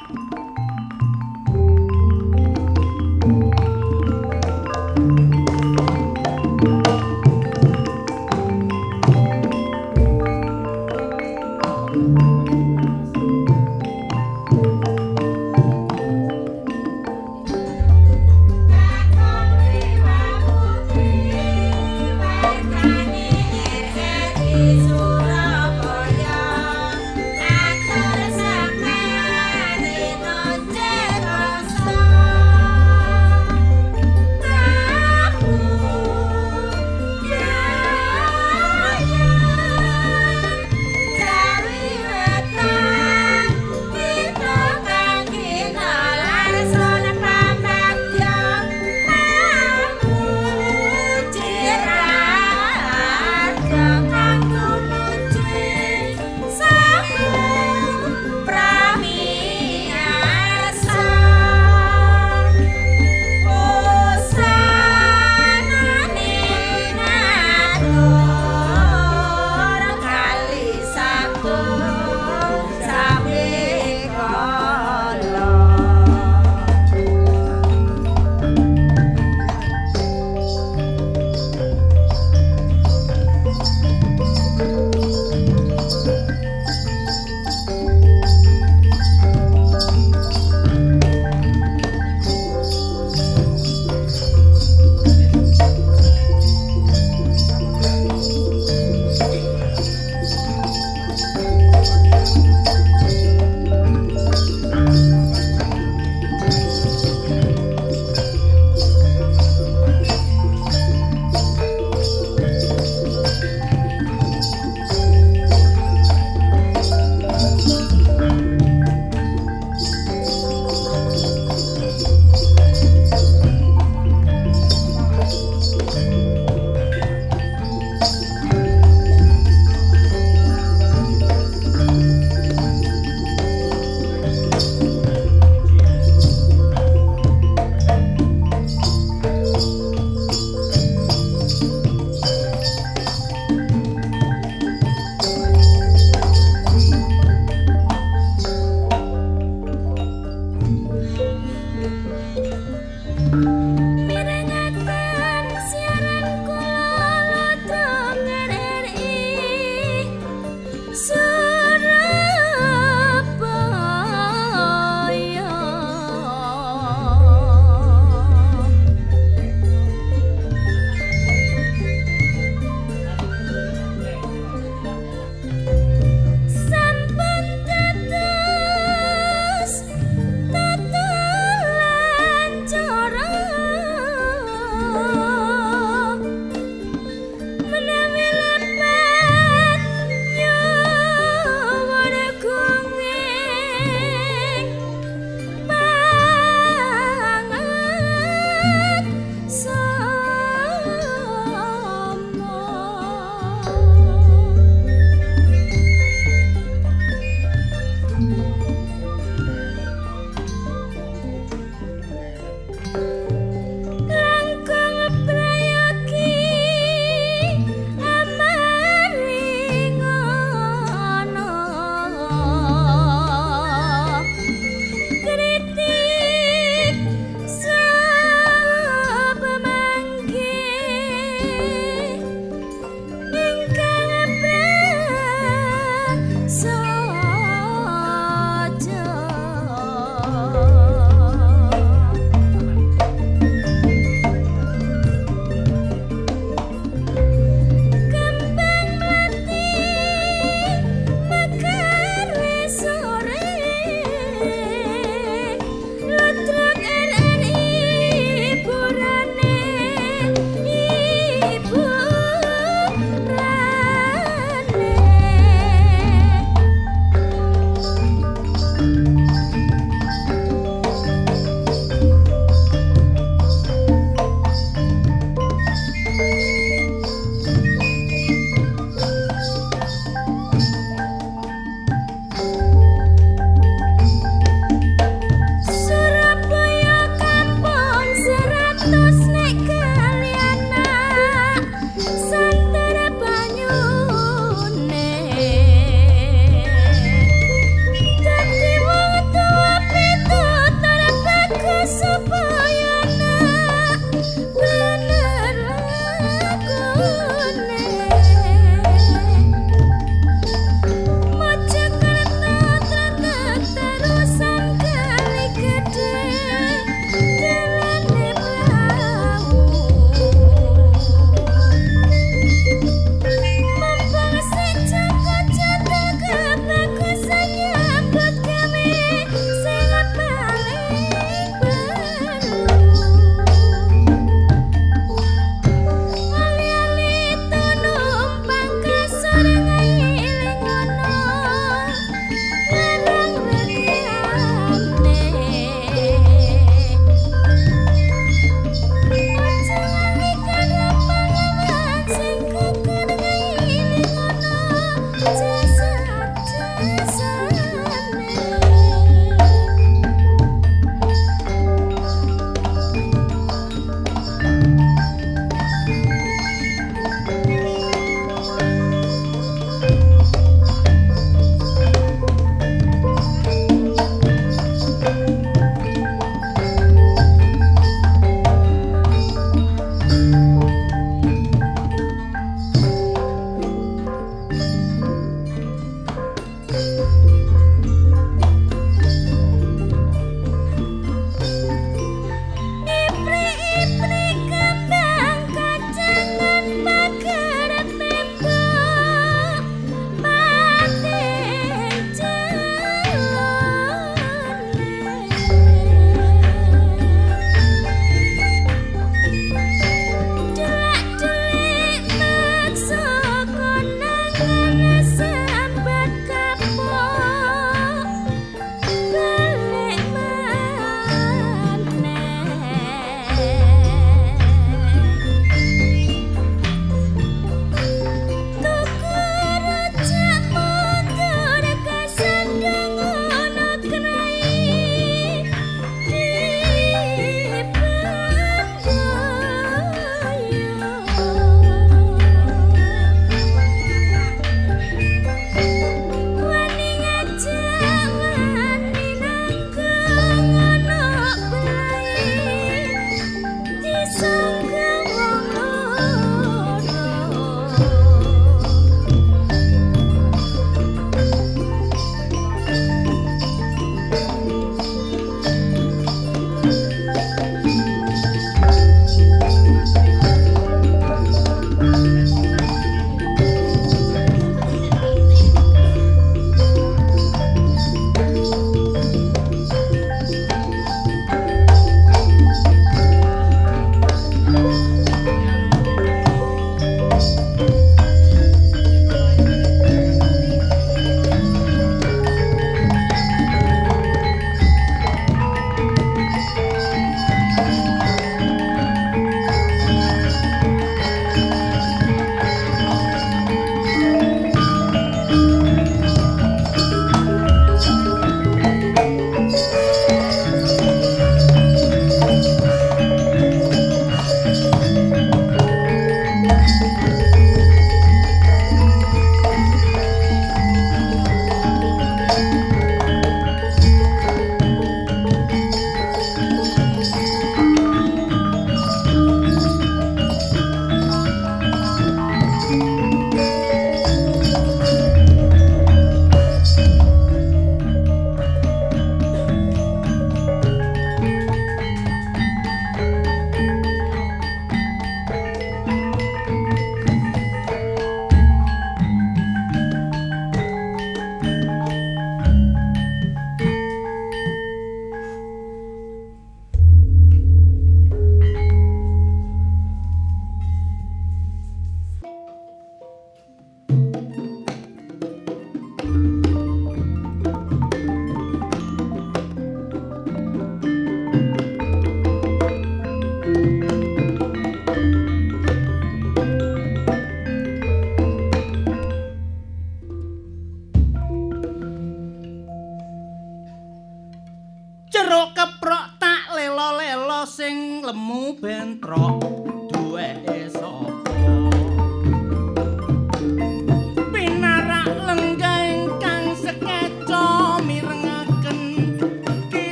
you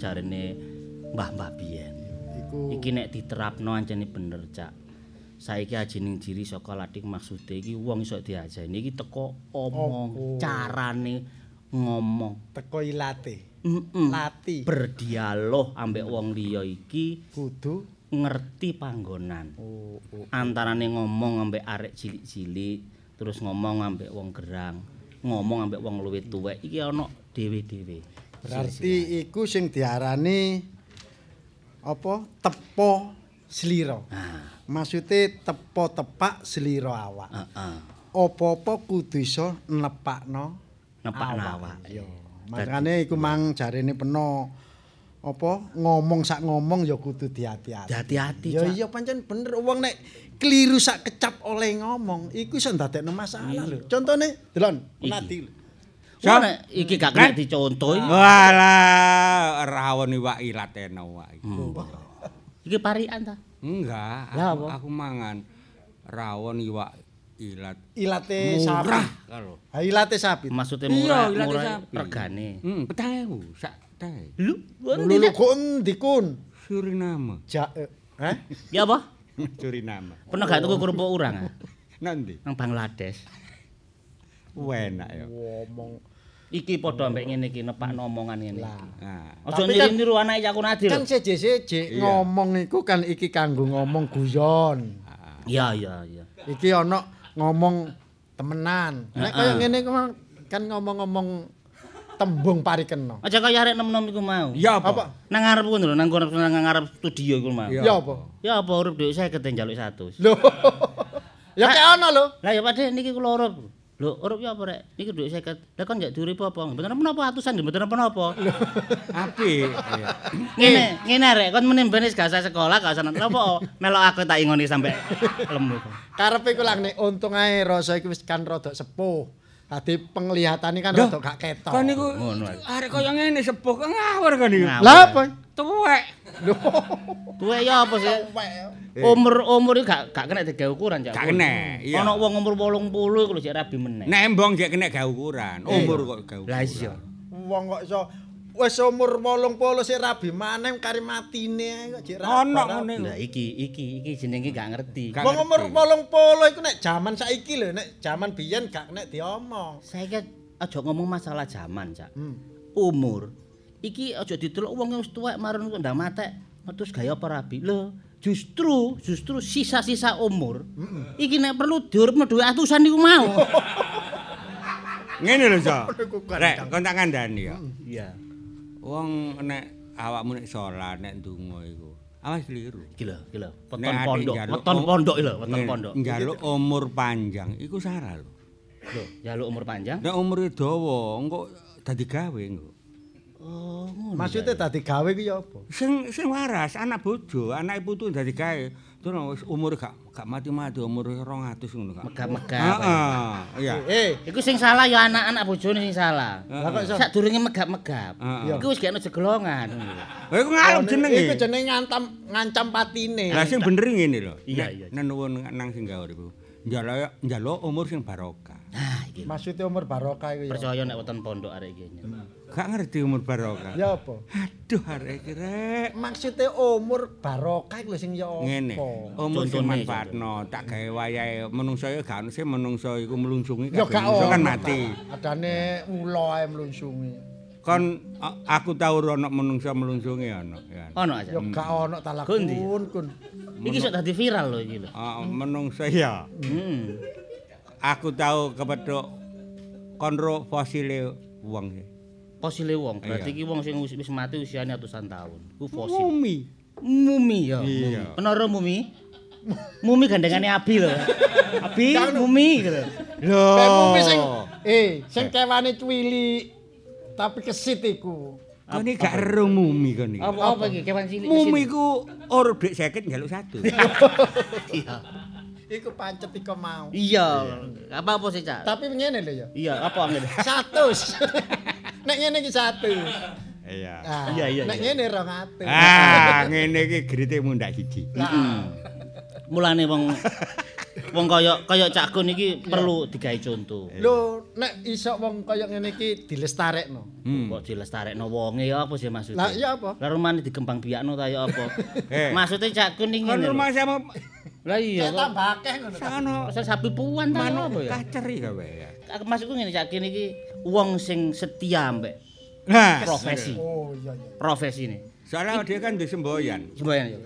Jarene mbah-mbah biyen. Iku iki nek diterapno ancene bener cak. Saiki ajining diri saka lati maksude iki wong iso diajeni iki teko omong carane ngomong. Teko ilate. Mm-mm. Lati. berdialog ambek wong liya iki Kudu? ngerti panggonan. Oh, oh. antarane ngomong ambek arek cilik-cilik terus ngomong ambek wong gerang ngomong ambek wong luwih tuwek. Iki ana dhewe-dhewe Berarti iku sing diarani apa? Tepo slira. ah Maksude tepo tepak slira awak. heeh Apa-apa kudu iso nepakno nepakno awak Yo. Makane iku mang jarene peno apa ngomong sak ngomong ya kudu diati-ati. hati-hati Ya iya pancen bener wong nek keliru sak kecap oleh ngomong iku iso ndadekno masalah lho. Contone delon Iki. Lho. Wah, nek iki gak kena dicontoh. Walah, rawon iwak ilat enak wae. Hmm. Iki parian ta? Enggak, aku, aku mangan rawon iwak ilat Ilate sapi. murah kalau. Ha ilate sapi. Maksudnya Iya, murah, ilate murah sapi. regane. Hmm, petang sak teh. Lu, Lho lho kok endi kun? Suriname. Ja eh? Ya apa? Suriname. Pernah gak tuku kerupuk urang? Nanti. nang Bangladesh. Enak ya. Ngomong Iki padha ambek ngene iki nepakno omongan ngene. Nah. Aja Tapi kan- niru anake Cakun Adi Kan Iya. ngomong iku kan iki kanggo ngomong guyon. Iya iya iya. Iki ana ngomong temenan. Nek kaya Heeh. ngene ku kan ngomong-ngomong tembung parikena. Aja kaya arek nom-nom iku mau. Ya apa? Apa? Nang ngarep ngono lho, nang kono nang ngarep studio iku mau. Iya. Ya apa? Ya apa urip dhek 50 njaluk 100. Lho. Ya kayak ana lho. Lah ya Pak niki kula urip. Lho, urip ya apa rek? Niki dhuwit 50. Lah kon njak diurip apa? Mboten menapa atusan nggih mboten menapa. Apik. Iya. Ngene, ngene rek, kon menen benes gak usah sekolah, gak usah apa. Melok aku tak ingoni sampe lemu. Karepe ku lang nek untung ae rasa iki wis kan rada sepuh. Dadi penglihatane kan rada gak ketok. Kan niku arek kaya ngene sepuh kok ngawur kan niku. Lah apa? Tuwek. Tuwek ya apa sih? Umur umur iki gak gak kena digawe ukuran cak. Gak kena, iya. Ana wong umur 80 iku lho jek rabi meneh. Nek embong gek kena gawe ukuran. Umur kok gawe. Lah iya. Wong kok iso wis umur 80 sik rabi maneh kari matine kok jek rabi. Ono ngene. Lah iki iki iki jenenge gak ngerti. Wong umur ngerti. 80 iku nek jaman saiki lho, nek jaman biyen gak nek diomong. Saiki aja ngomong masalah zaman, Cak. Hmm. Umur. Iki aja didelok wong wis tuwek marun kok ndang matek. Terus gaya apa rabi? Lho, justru justru sisa-sisa umur. Iki nek perlu diurupno dhuwit atusan iku mau. Ngene lho. Niku kan, Rek, kon tak kandhani ya. Iya. Wong nek awakmu nek salat nek ndonga iku. Awas keliru. Iki lho, iki lho. Weton pondok, weton pondok lho, weton pondok. Njaluk umur panjang iku salah lho. Lho, njaluk umur panjang. Nek umure dawa engko dadi gawe engko. Oh, ngono. Maksudnya tadi gawe ki ya apa? Sing sing waras anak bojo, anake putu dadi gawe. Terus wis umur gak gak mati-mati umur 200 ngono kak. Megap-megap. Heeh, iya. Eh, Iku sing salah ya anak-anak bojone sing salah. lah kok? Sak durunge megap-megap. Heeh. Iku wis gak ono jegelongan. Lha iku ngalem jenenge. Iku jenenge ngancam ngancam patine. Lah sing bener ngene lho. Iya, iya. Nek nuwun nang sing gawe iku. Njaluk njaluk umur sing barokah. Nah, iki. Maksudnya umur barokah iku ya. Percaya nek weton pondok arek iki. Gak ngerti umur barokah. Ya apa? Aduh arek iki rek. Maksudnya umur barokah iku sing ya apa? Ngene. Umur sing manfaatno, tak gawe wayahe menungso ya gak ono sing menungso iku kabeh menungso kan ono, mati. Adane ula ae mlungsungi. Kon aku tau ono menungso melungsungi ono ya. Ono aja. Ya gak ono talak Kundi. kun. Iki sok dadi viral lho iki lho. Ah, menungso ya. Hmm. Aku tahu kepethuk konro fosile wong iki. Fosile wong, berarti iki wong sing wis mati usiane atusan tahun. Ku fosil. Mumi. Mumi ya. Iya. Penara mumi. Mumi gandengane Abi lho. Abi mumi gitu. Lho. Kayak mumi sing eh sing kewane cuwili tapi kesit iku. Iki gak ero mumi kon iki. Apa apa iki kewan cilik? Mumi ku urip dik 50 njaluk satu. Iya. Iku pancet iku mau. Iya. Apa apa sih, Cak? Tapi ngene lho ya. Iya, apa ngene? 100. Nek ngene iki 100. Iya. Nah, Iya, iya, Nek ngene 200. Ah, ngene iki grite mundak siji. Nah, Mulane wong wong kaya kaya Cak Gun iki perlu digawe contoh. lho nek iso wong kaya ngene iki dilestarekno. Hmm. Kok dilestarekno wonge ya apa sih maksudnya? Lah iya apa? Lah rumane dikembang biakno ta ya apa? Eh. Maksudnya Cak Gun iki ngene. lho. rumah sama Lah iya Ya kok. tambah akeh ngono. sono sapi puan ta apa ya? kaceri gawe ya. Maksudku ngene Cak Gun iki wong sing setia mbek Nah, profesi. Oh iya iya. Profesi ini. soalnya dia kan di semboyan. Semboyan ya.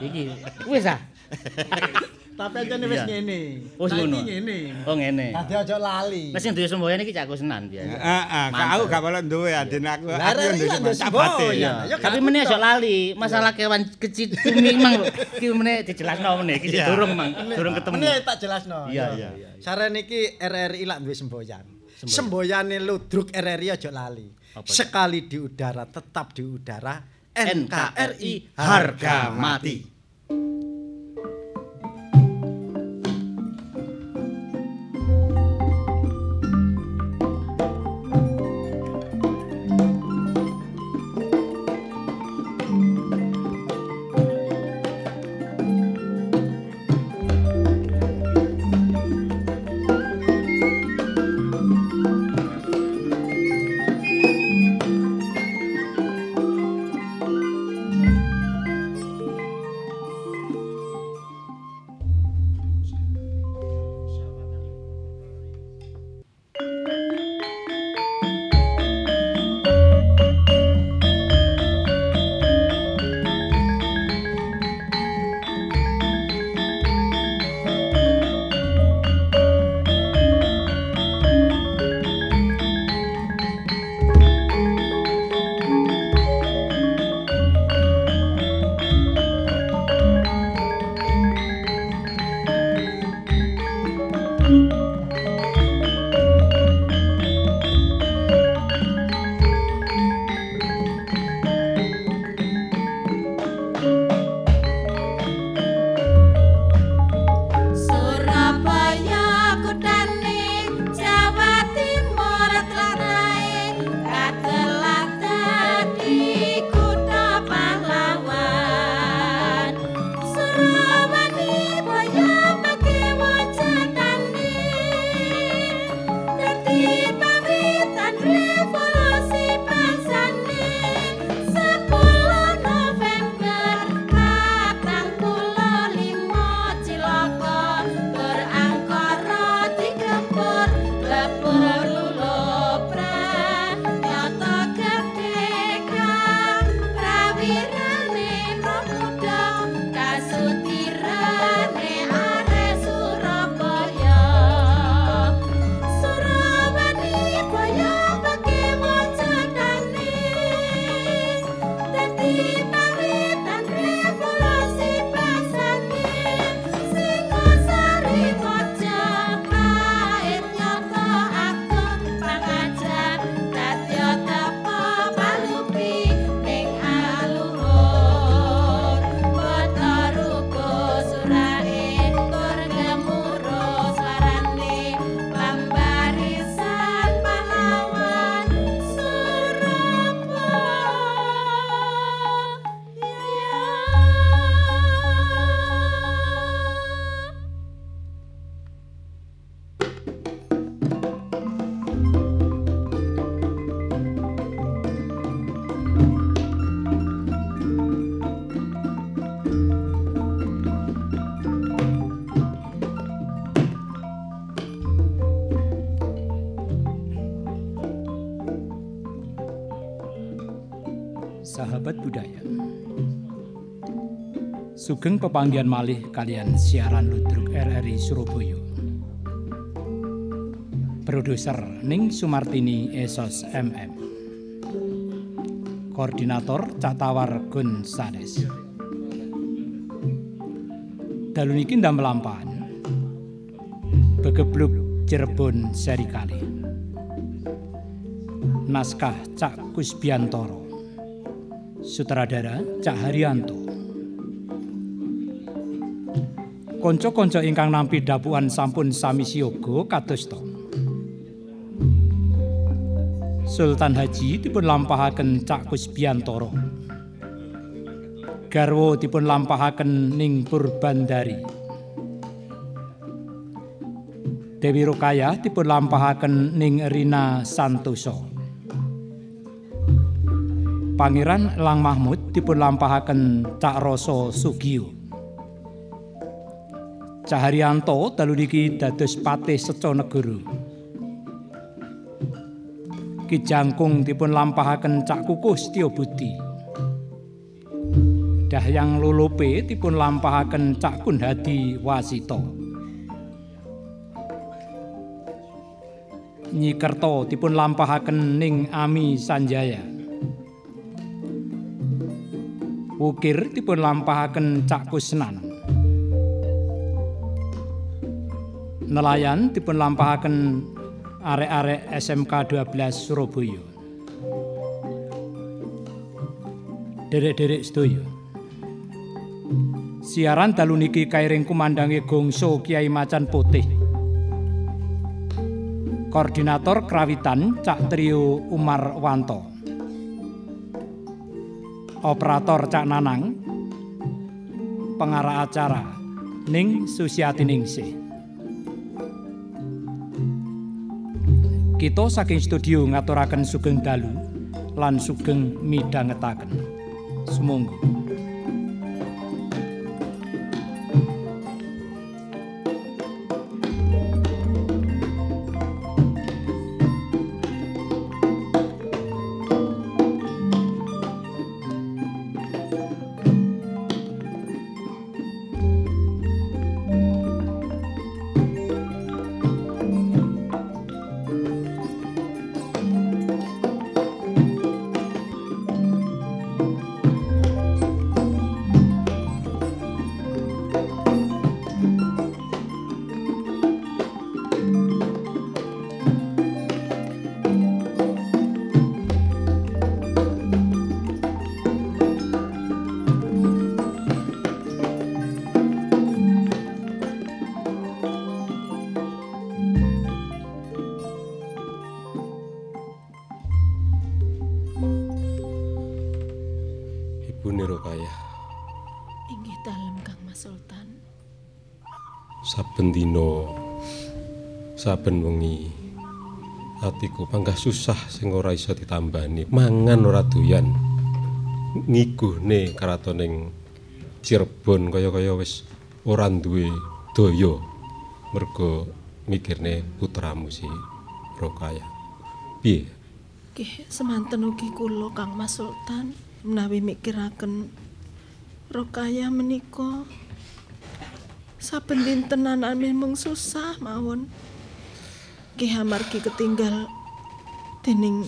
Iki wis ah. Tapi aja wis Iya. ngene. Saiki ngono. ngene. Oh ngene. Dadi aja lali. Nek sing duwe semboyan iki Cak Kusnan biasa. Heeh, gak aku gak malah duwe aden aku. Lah, Aku duwe semboyan. Ya, Tapi meneh aja lali, masalah kewan kecil cumi mang. Iki meneh dijelasno meneh, iki durung mang, durung ketemu. Meneh tak jelasno. Iya, Ya. iya. Saran iki RRI lak duwe semboyan. Semboyane ludruk RRI aja lali. Sekali di udara tetap di udara NKRI harga mati. Sugeng pepanggian malih kalian siaran Ludruk RRI Surabaya. Produser Ning Sumartini Esos MM. Koordinator Cak Gun Sades. Dalu niki ndam melampahan. Begebluk Cirebon seri kali. Naskah Cak Kusbiantoro. Sutradara Cak Haryanto. Konco-konco ingkang nampi dapuan sampun sami siyoga kadosta. Sultan Haji dipun lampahaken Cak Kusbiantoro. Garwo dipun lampahaken ning Purbandari. Dewi Rukayah dipun lampahaken ning Rina Santoso. Pangeran Lang Mahmud dipun lampahaken Cak Rasa Sugiyo. Caharyanto dalu niki dados patih Seco Negoro. Ki Jangkung dipun lampahaken Cak Kukuh Setyo Budi. Dahyang Lolope dipun lampahaken Cak Kunhadi Wasito. Nyi Kerto dipun lampahaken Ning Ami Sanjaya. Wukir dipun lampahaken Cak Kusnan. Nelayan dipun lampahaken arek-arek SMK 12 Surabaya. Derek-derek sedaya. Siaran dalu niki kairing kumandange Gongso Kiai Macan Putih. Koordinator Krawitan Cak Trio Umar Wanto. Operator Cak Nanang. Pengarah acara Ning Susiati Ningsih. Kita saking studio ngaturaken sugeng dalu lan sugeng midhangetaken. Sumangga. Ibu Nirokaya, Inggih dalem Kang Mas Sultan. saben dina saben wengi atiku panggah susah sing ora iso ditambani. Mangan ora doyan. Ngiguhne karatoning Cirebon kaya-kaya wis ora duwe daya mergo mikirne putramu si Rokaya. Piye? Nggih, semanten ugi kula Kang Mas Sultan menawi mikiraken Rokaya menika saben dinten anake mung susah mawon. Nggih amargi ketinggal dening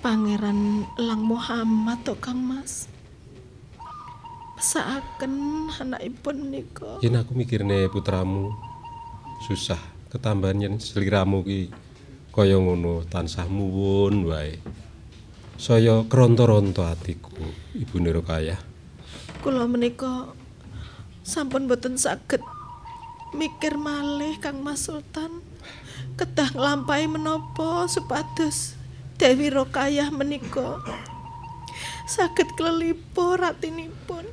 Pangeran Lang Muhammad to Kang Mas. Pesaaken anakipun menika. Yen aku mikirne putramu susah ketambahan yen sliramu ki kaya ngono tansah muwun wae. Saya kronto-ronto atiku, Ibu Nirokaya. Kula menika sampun boten saged mikir malih Kang Mas Sultan. Kedah nglampahi menapa supados Dewi Rokayah menika saged klelipo ratinipun.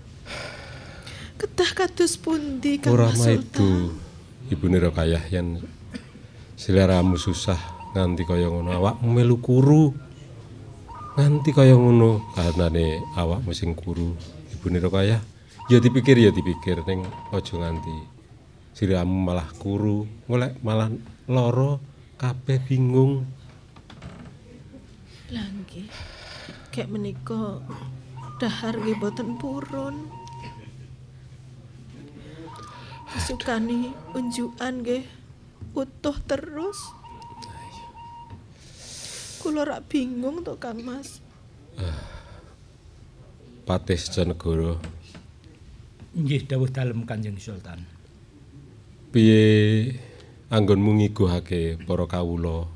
Kedah kados pundi Kang Mas Sultan? Ibu Nirokaya yen sliramu susah nganti kaya ngono awakmu melu kuru. Nganti kaya ngono kahanane awakmu sing kuru, Ibu Nirokaya. Ya dipikir ya dipikir ning aja nganti sliramu malah kuru, golek malah lara, kabeh bingung. Lah nggih. Kek menika dahar nggih boten purun. Sukani unjukan nggih utuh terus. Kula rak bingung to Kang Mas. Patih Sejonegoro Nggih dawuh dalem Kanjeng Sultan. piye anggonmu ngiguhake para kawula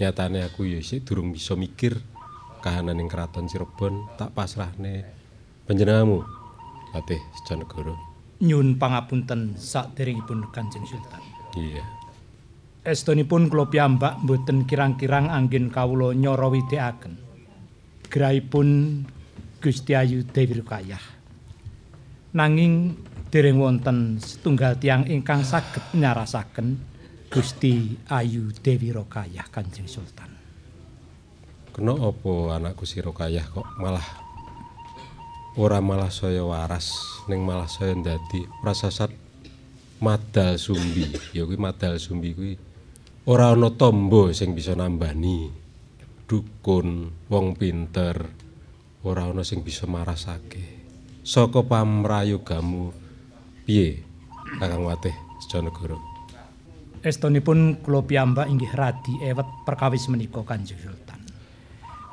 nyatane aku ya isih durung bisa mikir kahanan ing kraton Cirebon tak pasrahne panjenenganmu Patih Sejonegoro Nyun pangapunten saderengipun Kanjeng Sultan. iya Estunipun kula piyambak mboten kirang-kirang anggen kawula nyara widekaken. Grahipun Gusti Ayu Dewi Rukayah. Nanging dereng wonten setunggal tiang ingkang saged nyarasaken Gusti Ayu Dewi Rukayah Kanjeng Sultan. kena apa anakku sira kayah kok malah ora malah saya waras ning malah saya ndadi prasasat madal sumbi ya kuwi madal sumbi kuwi ora ana tombo sing bisa nambani dukun wong pinter ora ana sing bisa marasake saka pamrayogamu piye Kakang Watih Sejonegoro Estunipun kula piyambak inggih radi ewet perkawis menika Kanjeng Sultan.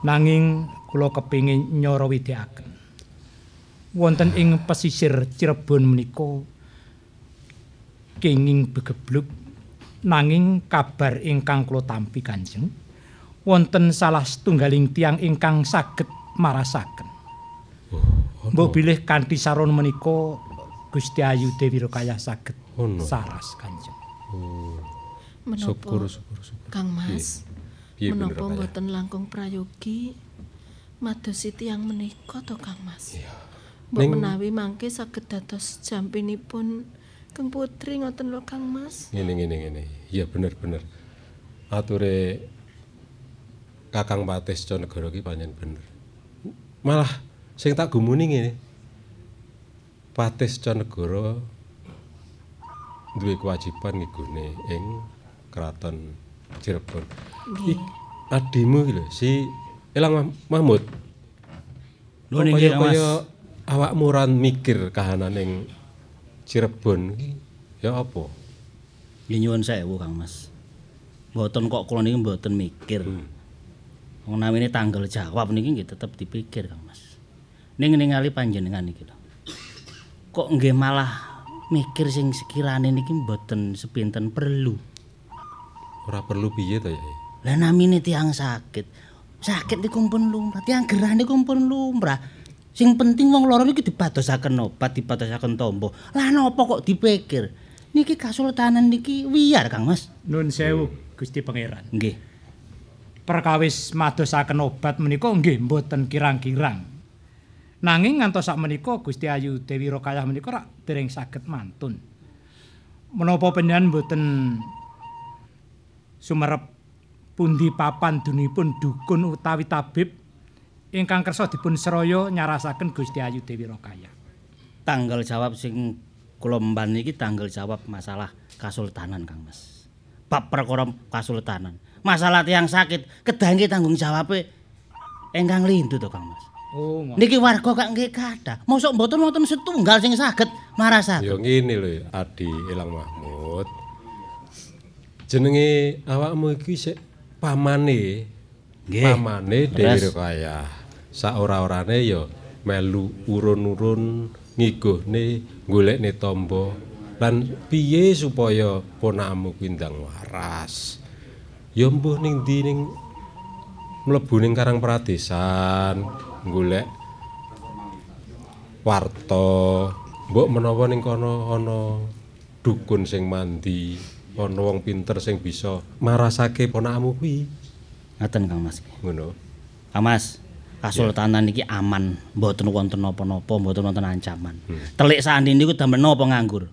Nanging kula kepingin nyara widekaken. Wonten ing pesisir Cirebon menika kenging begebluk nanging kabar ingkang kula tampi Kanjeng wonten salah setunggaling tiang ingkang saged marasaken. Mbok bilih kanthi saron menika Gusti Ayu Dewi Rukayah saged Ono. saras Kanjeng. Menapa syukur syukur syukur Kang Mas? piye Menapa mboten langkung prayogi madosi tiyang menika to Kang Mas? Mbok Ning- menawi mangke saged dados jampinipun Kang Putri ngoten lho Kang Mas. ngene ngene ngene. Iya bener bener. Ature Kakang Patih Sejonegoro ki pancen bener. Malah sing tak gumuni ngene. Patih Sejonegoro duwe kewajiban ngigune ing Kraton Cirebon. Nggih. Adimu iki lho si Elang Mah- Mahmud. Lho ning kaya kaya awakmu ora mikir kahanan ing Cirebon iki ya apa Ya nyuwun sewu Kang Mas. Mboten kok kula niki mboten mikir. Wong namine tanggal jawab niki nggih tetep dipikir Kang Mas. Ning ningali panjenengan iki lho. Kok nggih malah mikir sing sekirane niki mboten sepinten perlu. ora perlu piye to ya Lah namine tiang sakit. Sakit niku pun lumrah, tiang gerah niku pun lumrah. Sing penting wong loro niki dipadosaken obat, dipadosaken tombo. Lah napa kok dipikir? Niki kasultanan niki wiyar Kang Mas. Nun sewu Gusti Pangeran. Nggih. Perkawis madosaken obat menika nggih mboten kirang-kirang. Nanging ngantos sak menika Gusti Ayu Dewi Rokayah menika rak dereng saged mantun. Menapa panjenengan mboten sumerep pundi papan dunipun dukun utawi tabib ingkang kersa dipun seraya nyarasaken Gusti Ayu Dewi Rokayah. Tanggal jawab sing kula mban niki tanggal jawab masalah kasultanan Kang Mas. Bab perkara kasultanan. Masalah tiang sakit kedah nggih tanggung jawabe engkang lindu to Kang Mas. Oh, Niki warga kak nggih kathah. Mosok mboten wonten setunggal sing saged marasaken. Ya ngene lho Adi Elang Mahmud. Jenenge awakmu iki sik pamane. Nggih. Pamane Dewi. Rukayah. Sak ora-orane ya melu urun-urun ngiguhne golekne tombo lan piye supaya ponakmu kuwi ndang waras. Ya mbuh ning ndi ning mlebu ning Karang Pradesan golek warta mbok menawa ning kono ana dukun sing mandi ana wong pinter sing bisa marasake ponakmu kuwi Ngaten Kang Mas. ngono Kang Mas, kasultanan niki aman, mboten wonten napa-napa, mboten wonten ancaman. Telik sandi niku damel napa nganggur.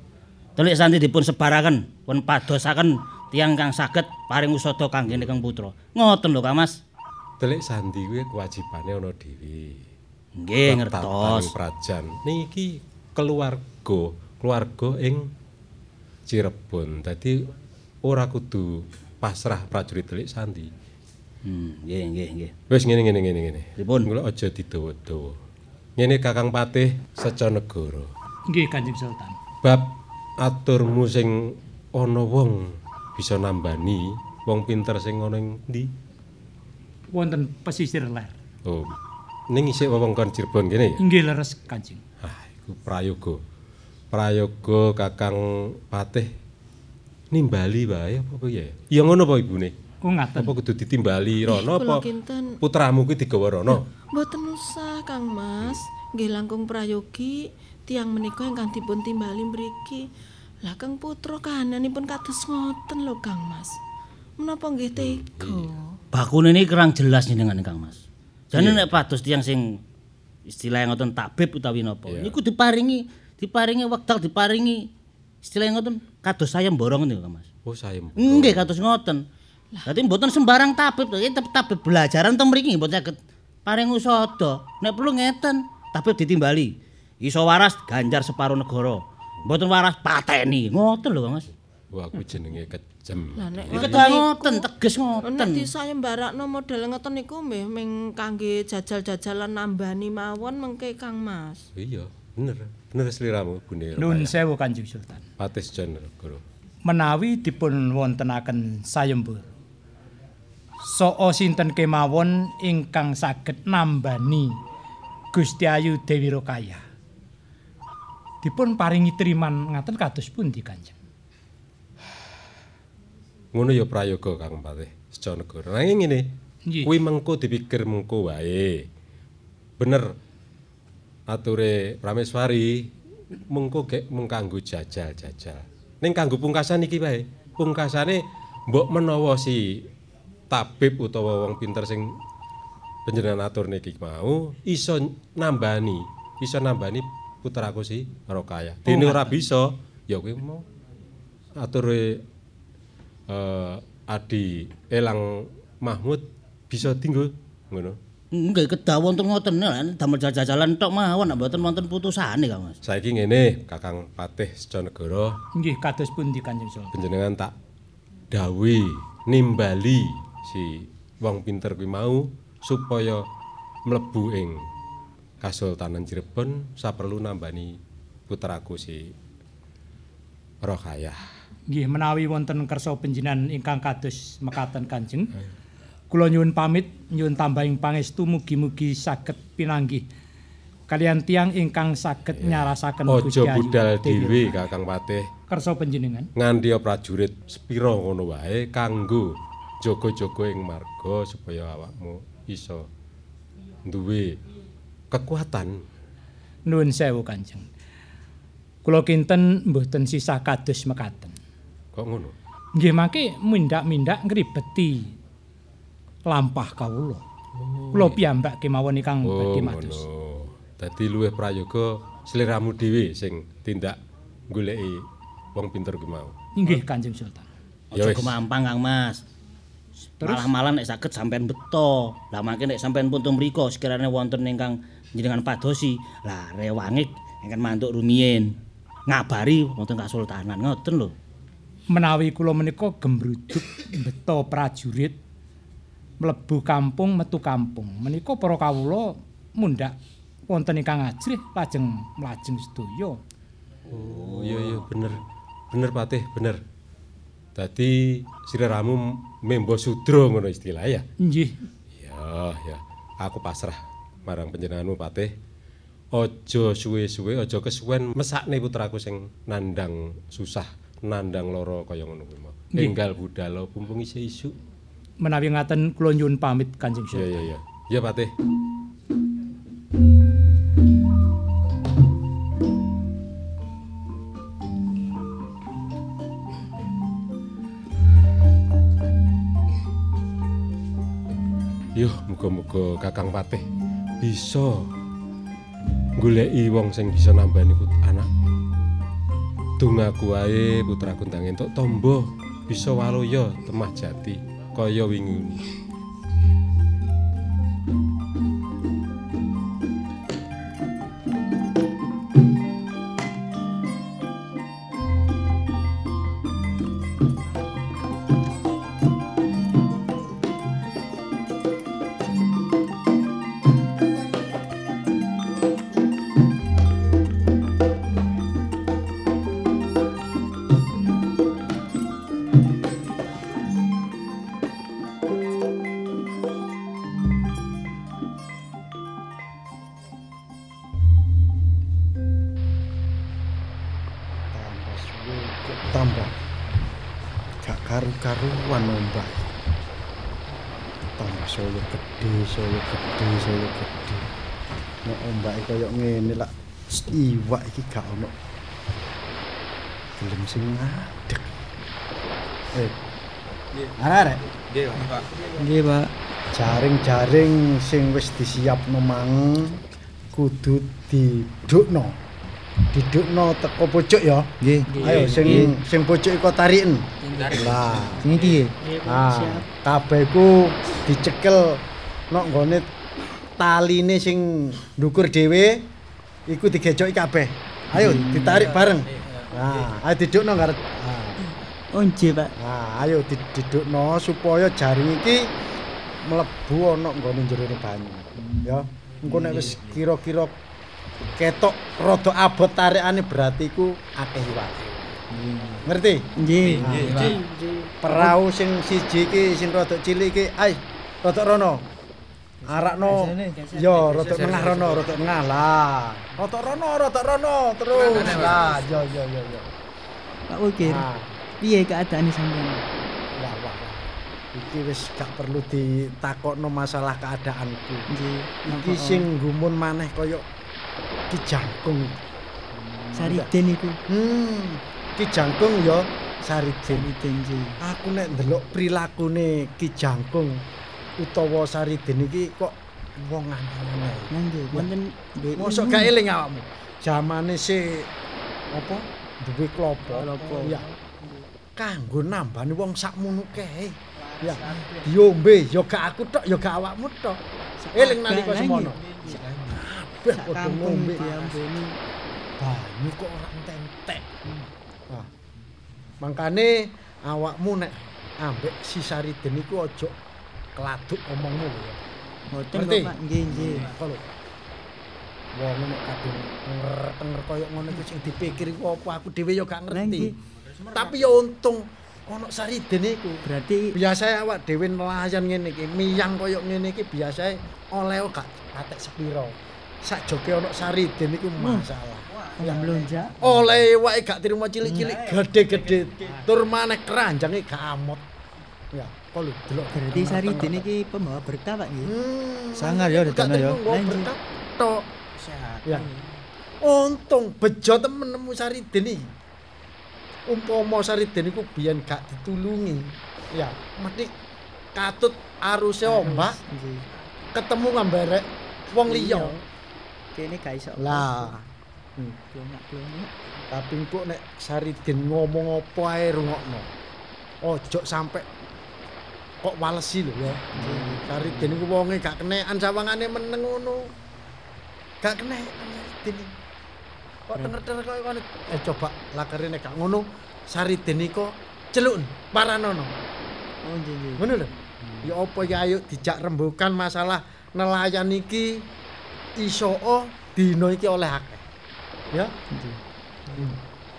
Telik sandi dipun sebaraken, pun padosaken tiyang kang saged paring usada kangge Kang Putra. Ngoten lho Kang Mas. delik sandi kuwi kewajibane ana dhewe Nggih ngertos. prajan niki keluarga keluarga ing Cirebon dadi ora kudu pasrah prajurit delik sandi Hmm, nggih nggih nggih. Wis ngene ngene ngene ngene. Pripun? Mula aja didawa-dawa. Ngene Kakang Patih Secanegara. Nggih Kanjeng Sultan. Bab aturmu sing ana wong bisa nambani wong pinter sing ana ing ndi? Wonten pesisir ler. Oh. Ning isih wewengkon Cirebon kene ya? Inggih leres Kanjeng. Ah, iku prayoga. Prayoga Kakang Patih nimbali wae apa piye? Ya ngono apa ibune? Oh ngaten. Apa kudu ditimbali rono apa kinten putramu kuwi digawa rono? mboten usah Kang Mas. Nggih langkung prayogi tiang menika ingkang dipun timbali mriki. Lah Kang putra kahananipun kados ngoten lho Kang Mas. Menapa nggih tega? Bakune ini kurang jelas jenengan Kang Mas. Jane nek pados tiyang sing istilah ngoten tabib utawi napa. Niku diparingi diparingi wekdal diparingi istilah ngoten kados saya borong niku Kang Mas. Oh, saya Nggih kados ngoten. Dadi mboten sembarang tabib to, iki tabib belajaran teng mriki mboten saged paring usada. Nek perlu ngeten, tabib ditimbali. Iso waras ganjar separo negara. Mboten waras pateni. Ngoten lho Kang Mas. Wah, aku jenenge kejem. Lah nek Iki ngoten teges Nek ngoten. disaya mbarakno model ngoten niku mbih ming kangge jajal-jajalan nambani mawon mengke Kang Mas. Iya, bener. Bener seliramu, Bune. Nun sewu Kanjeng Sultan. Patih Secanegara. Menawi dipun wontenaken sayembur. Soo sinten kemawon ingkang saged nambani Gusti Ayu Dewi Rokaya. Dipun paringi triman ngaten kados pundi Kanjeng? Ngono ya prayoga Kang Patih Secanegara. Nanging ngene, kuwi mengko dipikir mengko wae. Bener. Ature Prameswari mengko gek mung kanggo jajal-jajal. Ning kanggo pungkasan iki wae. Pungkasane mbok menawa si tabib utawa wong pinter sing panjenengan atur niki mau iso nambani, iso nambani putraku si Rokaya. Dene ora bisa, ya kuwi mau ature eh Adi Elang Mahmud bisa tinggal ngono. Nggih kedah wonten ngoten lah damel jajalan tok mawon nek mboten wonten putusane Kang Mas. Saiki ngene Kakang Patih Secanegara Nggih kados pundi Kanjeng Sultan? panjenengan tak dawuhi nimbali si wong pinter kuwi mau supaya mlebu ing Kasultanan Cirebon saperlu nambani putraku si Rohayah. Nggih menawi wonten kersa panjenengan ingkang kados mekaten Kanjeng. Kula nyuwun pamit nyuwun tambahing pangestu mugi-mugi saged pinanggih kalian tiang ingkang saged nyarasaken Aja Ayu budal Dewi dhewe Kakang Patih. kersa panjenengan. nganti prajurit sepira ngono wae kanggo jaga-jaga ing marga supaya awakmu iso duwe kekuatan Nuwun sewu Kanjeng. Kula kinten mboten sisah kados mekaten. kok ngono Nggih mangke mindak-mindak ngribeti lampah kawula. Kula piyambak kemawon ingkang oh badhe mados. ngono dadi luwih prayoga sliramu dhewe sing tindak goleki wong pinter kuwi mau Inggih Kanjeng Sultan. Aja kemampang Kang Mas. Malah-malah nek saged sampean beto. Lah mangke nek sampean pun teng mriku sekiranya wonten ingkang njenengan padosi, lah rewangik ingkang mantuk rumiyin. Ngabari wonten kasultanan ngoten lho. Menawi kula menika gembrujuk beto prajurit mlebu kampung metu kampung. Menika para kawula mundhak wonten ingkang ajrih lajeng mlajeng sedaya. oh iya iya bener bener Patih bener dadi sliramu membo sudra ngono istilah ya Nggih. Ya, ya. Aku pasrah marang panjenenganmu Patih. Aja suwe-suwe, aja kesuwen mesakne putraku sing nandang susah, nandang lara kaya ngono kuwi mau. Enggal budal pumpung isih isuk. Menawi ngaten kula nyuwun pamit Kanjeng Ya Sultan. ya ya. Ya Patih. Yuh, muga-muga Kakang Patih bisa goleki wong sing bisa nambani anak. Dongaku wae putraku ndang entuk tombo bisa waloya temah jati kaya wingi. Iwak iki gak ono. Gelem sing ngadeg. Eh. Arek. Nggih, Pak. Nggih, Pak. Jaring-jaring sing wis disiapno mang kudu didukno. Didukno teko pojok ya. Nggih. Ayo sing sing pojok iku tariken. Lah, Sing iki. ah kabeh ku dicekel nok nggone taline sing ndukur dhewe iku digejoki kabeh. Ayo ditarik bareng. Nah, ayo didukno ngarep. Ah. Oh, nggih, Pak. Nah, ayo di- didukno supaya jaring iki mlebu ana nggone jerone banyu. Ya. Engko nek wis kira-kira ketok rada abot tarikane berarti iku akeh iwake. Ngerti? Nggih. Perahu sing siji iki sing rada cilik iki, ai, rada rono. Arakno. Yo, rada tengah rono, rada tengah lah. Rada rono, rada rono terus. Lah, yo yo yo yo. Pak Ukir. Piye keadaane sampean? Wah, wah, wah. Iki wis gak perlu ditakokno masalah keadaanku. Nggih. Iki sing gumun maneh kaya Ki Jangkung. Sariden iku. Hmm, Ki Jangkung Sariden. Sariden nggih. Aku nek ndelok prilakune Ki Jangkung utawa Sariden iki kok wong aneh-aneh. Nggih, wonten Mosok gak eling awakmu. Zamane si apa? Duwe klopo. Klopo. Ya. Kanggo nambani wong sakmono kae. Ya. Diombe ya gak aku tok, ya gak awakmu tok. Eling nalika semono. Kabeh padha ngombe. diambeni. Banyu kok ora entek. Wah. Mangkane awakmu nek ambek si Sariden iku aja keladuk omongmu lho ya. Mboten kok, Pak. Nggih, nggih. Kalau wong nek kadung ngeretenger kaya ngono iku sing dipikir iku apa aku dhewe ya gak ngerti. Tapi ya untung ana Sariden iku. Berarti Biasae awak dhewe nelayan ngene iki, miyang kaya ngene iki biasae oleh gak patek sepiro. Sak joke ana Sariden iku masalah. ya mlonjak. Oleh wae gak terima cilik-cilik gede-gede tur maneh keranjange gak amot. Ya, kok lho delok. Berarti Sariden iki pembawa berkah, Pak nggih. Hmm, Sangar ya, dadane ya. berkah tok. Sehat. Ya. Untung bejo temen nemu Sariden iki. Umpama Sariden iku biyen gak ditulungi, ya mesti katut aruse ombak Nggih. ketemu ngambarek wong liya. Kene gak iso. Lah, Blonyak-blonyak. tapi kok nek Sariden ngomong apa ae rungokno. Ojo sampe kok walesi lho ya. Sariden iku wonge gak kenekan sawangane meneng ngono. Gak kenekan Sariden iki. Kok denger-denger koyo ngono. Eh coba lakerine gak ngono. Sariden iku celuk paranono. Oh, nggih, nggih. Ngono lho. Ya apa ya ayo dijak rembukan masalah nelayan iki iso dina iki oleh akeh. Ya.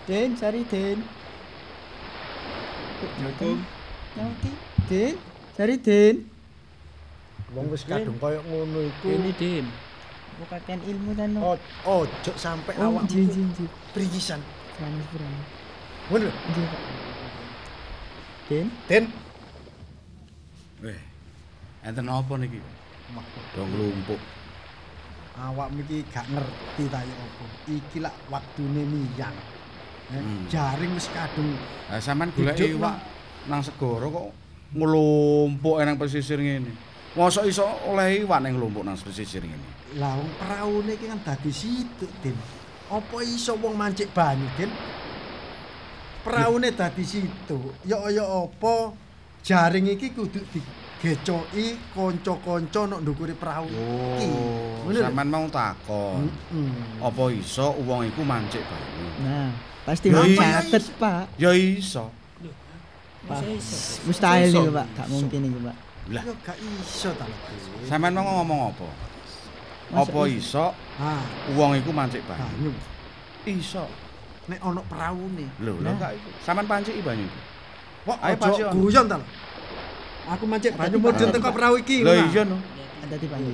Den, Sariden. Assalamualaikum. Nyauti. Den, Sariden. Wong wis kadung koyo ngono iku. Ini Den. Bukakan ilmu dan no. O- Ojo sampe Oh, awakmu nggih, nggih, nggih. priyisan. Manis berani. Ngono lho. Pak. Den, Den, Weh. Enten apa niki? Dong lumpuk. awakmu iki gak ngerti ta ya apa. Iki lak waktune miyang. Eh, Hmm. Jaring wis kadung Lah sampean golek iwak nang segara kok nglumpuk nang pesisir ngene. Mosok iso oleh iwak nang nglumpuk nang pesisir ngene. lah wong praune iki kan dadi situ, Den. Apa iso wong mancik banyu, Den? Praune dadi situ. Ya ya apa jaring iki kudu digecoki kanca-kanca nok ndukure perahu iki. Oh, lho. sampean mau takon. Heeh. Apa iso wong iku mancik banyu? Nah, pasti mau catet, Pak. Ya iso. Pak. Mustahil Iso. nih, Pak. Gak Iso. mungkin nih, Pak. Lah, gak iso ta lho. Den. sampean mau ngomong apa? Apa iso Ah, wong iku mancik banyu? banyu. Iso. Nek ana praune. Lho, lho gak iku. Sampean panciki banyu iku. Kok Ayo, pasti ono. guyon ta lho. Aku mancik banyu mudhun teko perahu iki. Lho iya no. Ada di pagi.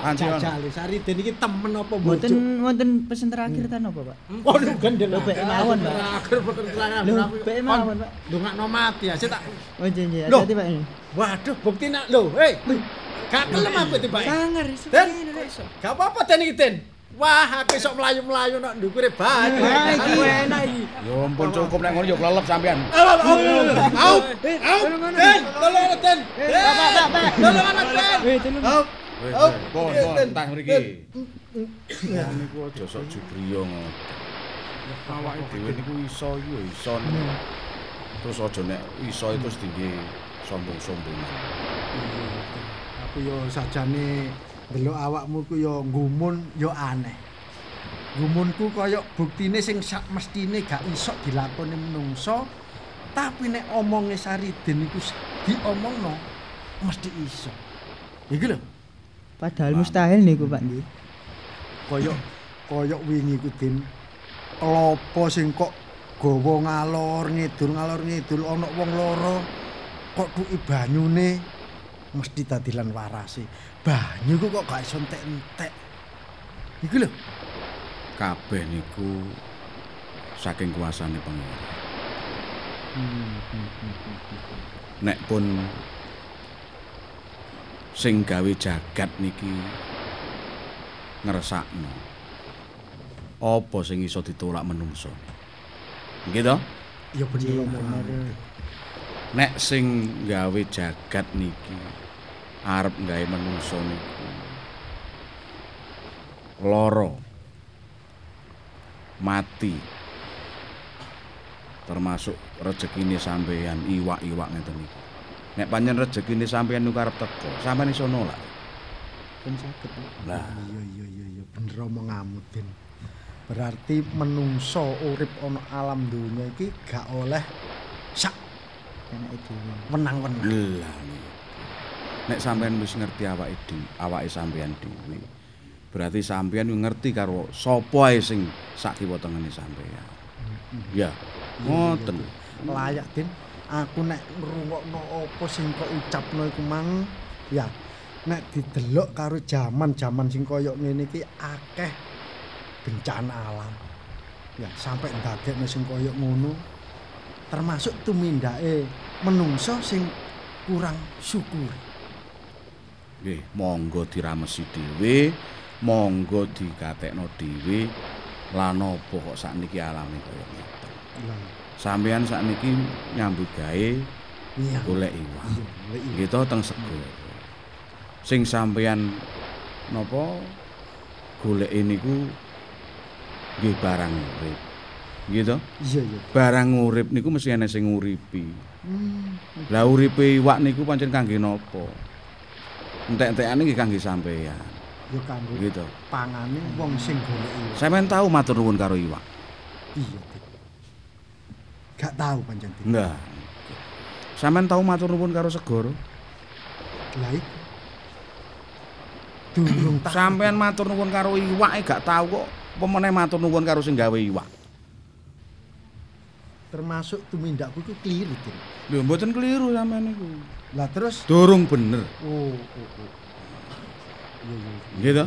Ono. Jajal Sariden iki temen apa Mboten bojo? wonten pesen terakhir tan apa, Pak? Waduh gandel. Lho, bek mawon, Pak. Terakhir pekerjaan. Lho, bek mawon, Pak. Ndongakno mati ya, tak. Oh, nggih nggih, Loh. hati-hati, Pak. Waduh, bukti nak lho, hei. Gak kelem aku tiba. Sangar Den, gak apa-apa Den iki Den. Wah, aku iso mlayu-mlayu nak ndukure baju. Wah, iki. Enak iki. Ya ampun cukup nek ngono ya klelep sampean. Au, au, Den, tolong Den. Pak, Pak, Pak. Tolong Den. Au, Wis, pon, Den, pon, Den. entah mriki. Niku aja sok jubriyo ngono. Awake dhewe niku iso yo iso. Terus aja nek iso itu terus tinggi sombong-sombongan. Aku yo sajane delok awakmu ku yo gumun yo aneh. Gumunku kaya buktine sing sak mestine gak iso dilakoni menungso, tapi nek omonge Sariden iku diomongno mesti iso. Iki lho, Padahal mustahil niku, Pak nggih. kaya kaya wingi ku Din. Klopo sing kok gawa ngalor ngidul ngalor ngidul ana wong loro kok tuki banyune mesti dadilan warase. Banyu ku kok gak iso entek-entek. Iki lho. Kabeh niku saking kuasane pangeran. Nek pun sing gawe jagat niki ngersakno. Apa sing iso ditolak menungso? Nggih to? Ya bener. Nek sing gawe jagat niki arep gawe menungso niku loro mati termasuk rezekine sampeyan iwak-iwak ngeten niku. Nek pancen rezekine sampeyan niku arep teko, sampeyan iso nolak. Pun saged. Lah, Iya iya iya iya bener omonganmu Den. Berarti menungso urip ana alam dunya iki gak oleh sak Enake dhewe. wenang-wenang. lah niku. Nek sampeyan wis ngerti awake dhewe, awake sampeyan dhewe. Berarti sampeyan ngerti karo sapa ae sing sak kiwa tengene sampeyan. Ya, ngoten. layak Din aku nek ngrungokno apa sing kok ucapno iku mang ya nek didelok karo jaman-jaman sing kaya ngene iki akeh bencana alam ya sampai ndadekno sing kaya ngono termasuk tumindake menungso sing kurang syukur Nggih, monggo diramesi dhewe, monggo dikatekno dhewe. Lan apa kok sakniki alame kaya ngeten. lah Sampeyan sakniki nyambut gawe iya golek iwak. Nggih to teng segoro. Sing sampeyan napa goleke niku nggih barang urip. Nggih to? iya iya Barang urip niku mesti ana sing nguripi. Hmm, Lah uripe iwak niku pancen kangge napa? Entek-entekane nggih kangge sampeyan. yo kanggo Gitu. pangane wong sing golek iwak Sampeyan tahu matur nuwun karo iwak? iya. Gak tahu pancen Din. Enggak. Sampeyan tahu matur nuwun karo segara? Lah iku. Durung tak Sampeyan matur nuwun karo iwak e gak tahu kok pemene matur nuwun karo sing gawe iwak. termasuk tumindakku iku keliru, Din. Lho mboten keliru sampeyan niku. Lah terus Durung bener. oh oh oh. Nggih to? iya.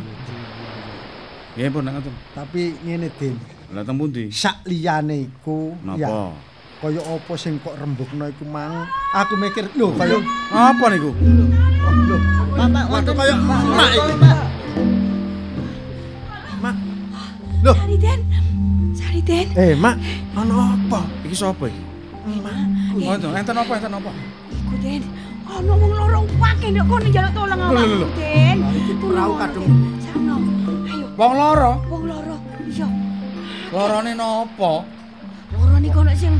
Nggih pun ngoten. Tapi ngene, Din. Lah teng pundi? Sak liyane iku ya Napa? Kaya apa sing kok rembugno iku mang. Aku mikir lho kaya Apa niku? lho. Pak, Pak, Waduh wonten kaya mak iki. Mak. Loh, Sariden. Sariden. eh Mak, ana apa? Iki sapa iki? Mak. Ngoten, enten apa enten apa? Iku Den. Ono wong lorong pake ndek kono njaluk tolong Lho, lho, lho. awakmu, Den. iki perahu kadung. Sano. Ayo, Wong loro. wong loro. Iya. Lorone napa? Loro niku ono sing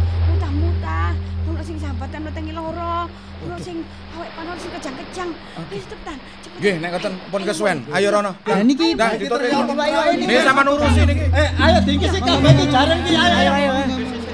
sing sambatan wetengi loro, ono sing awake panon sing kejang-kejang. Ayo cepetan, cepetan. Nggih, nek ngoten pun kesuwen. Ayo rono. Lah niki Dah, ditutup. Nih sampean urusi niki. Eh, ayo dingkisi kabeh iki jarang iki. Ayo ayo. ayo.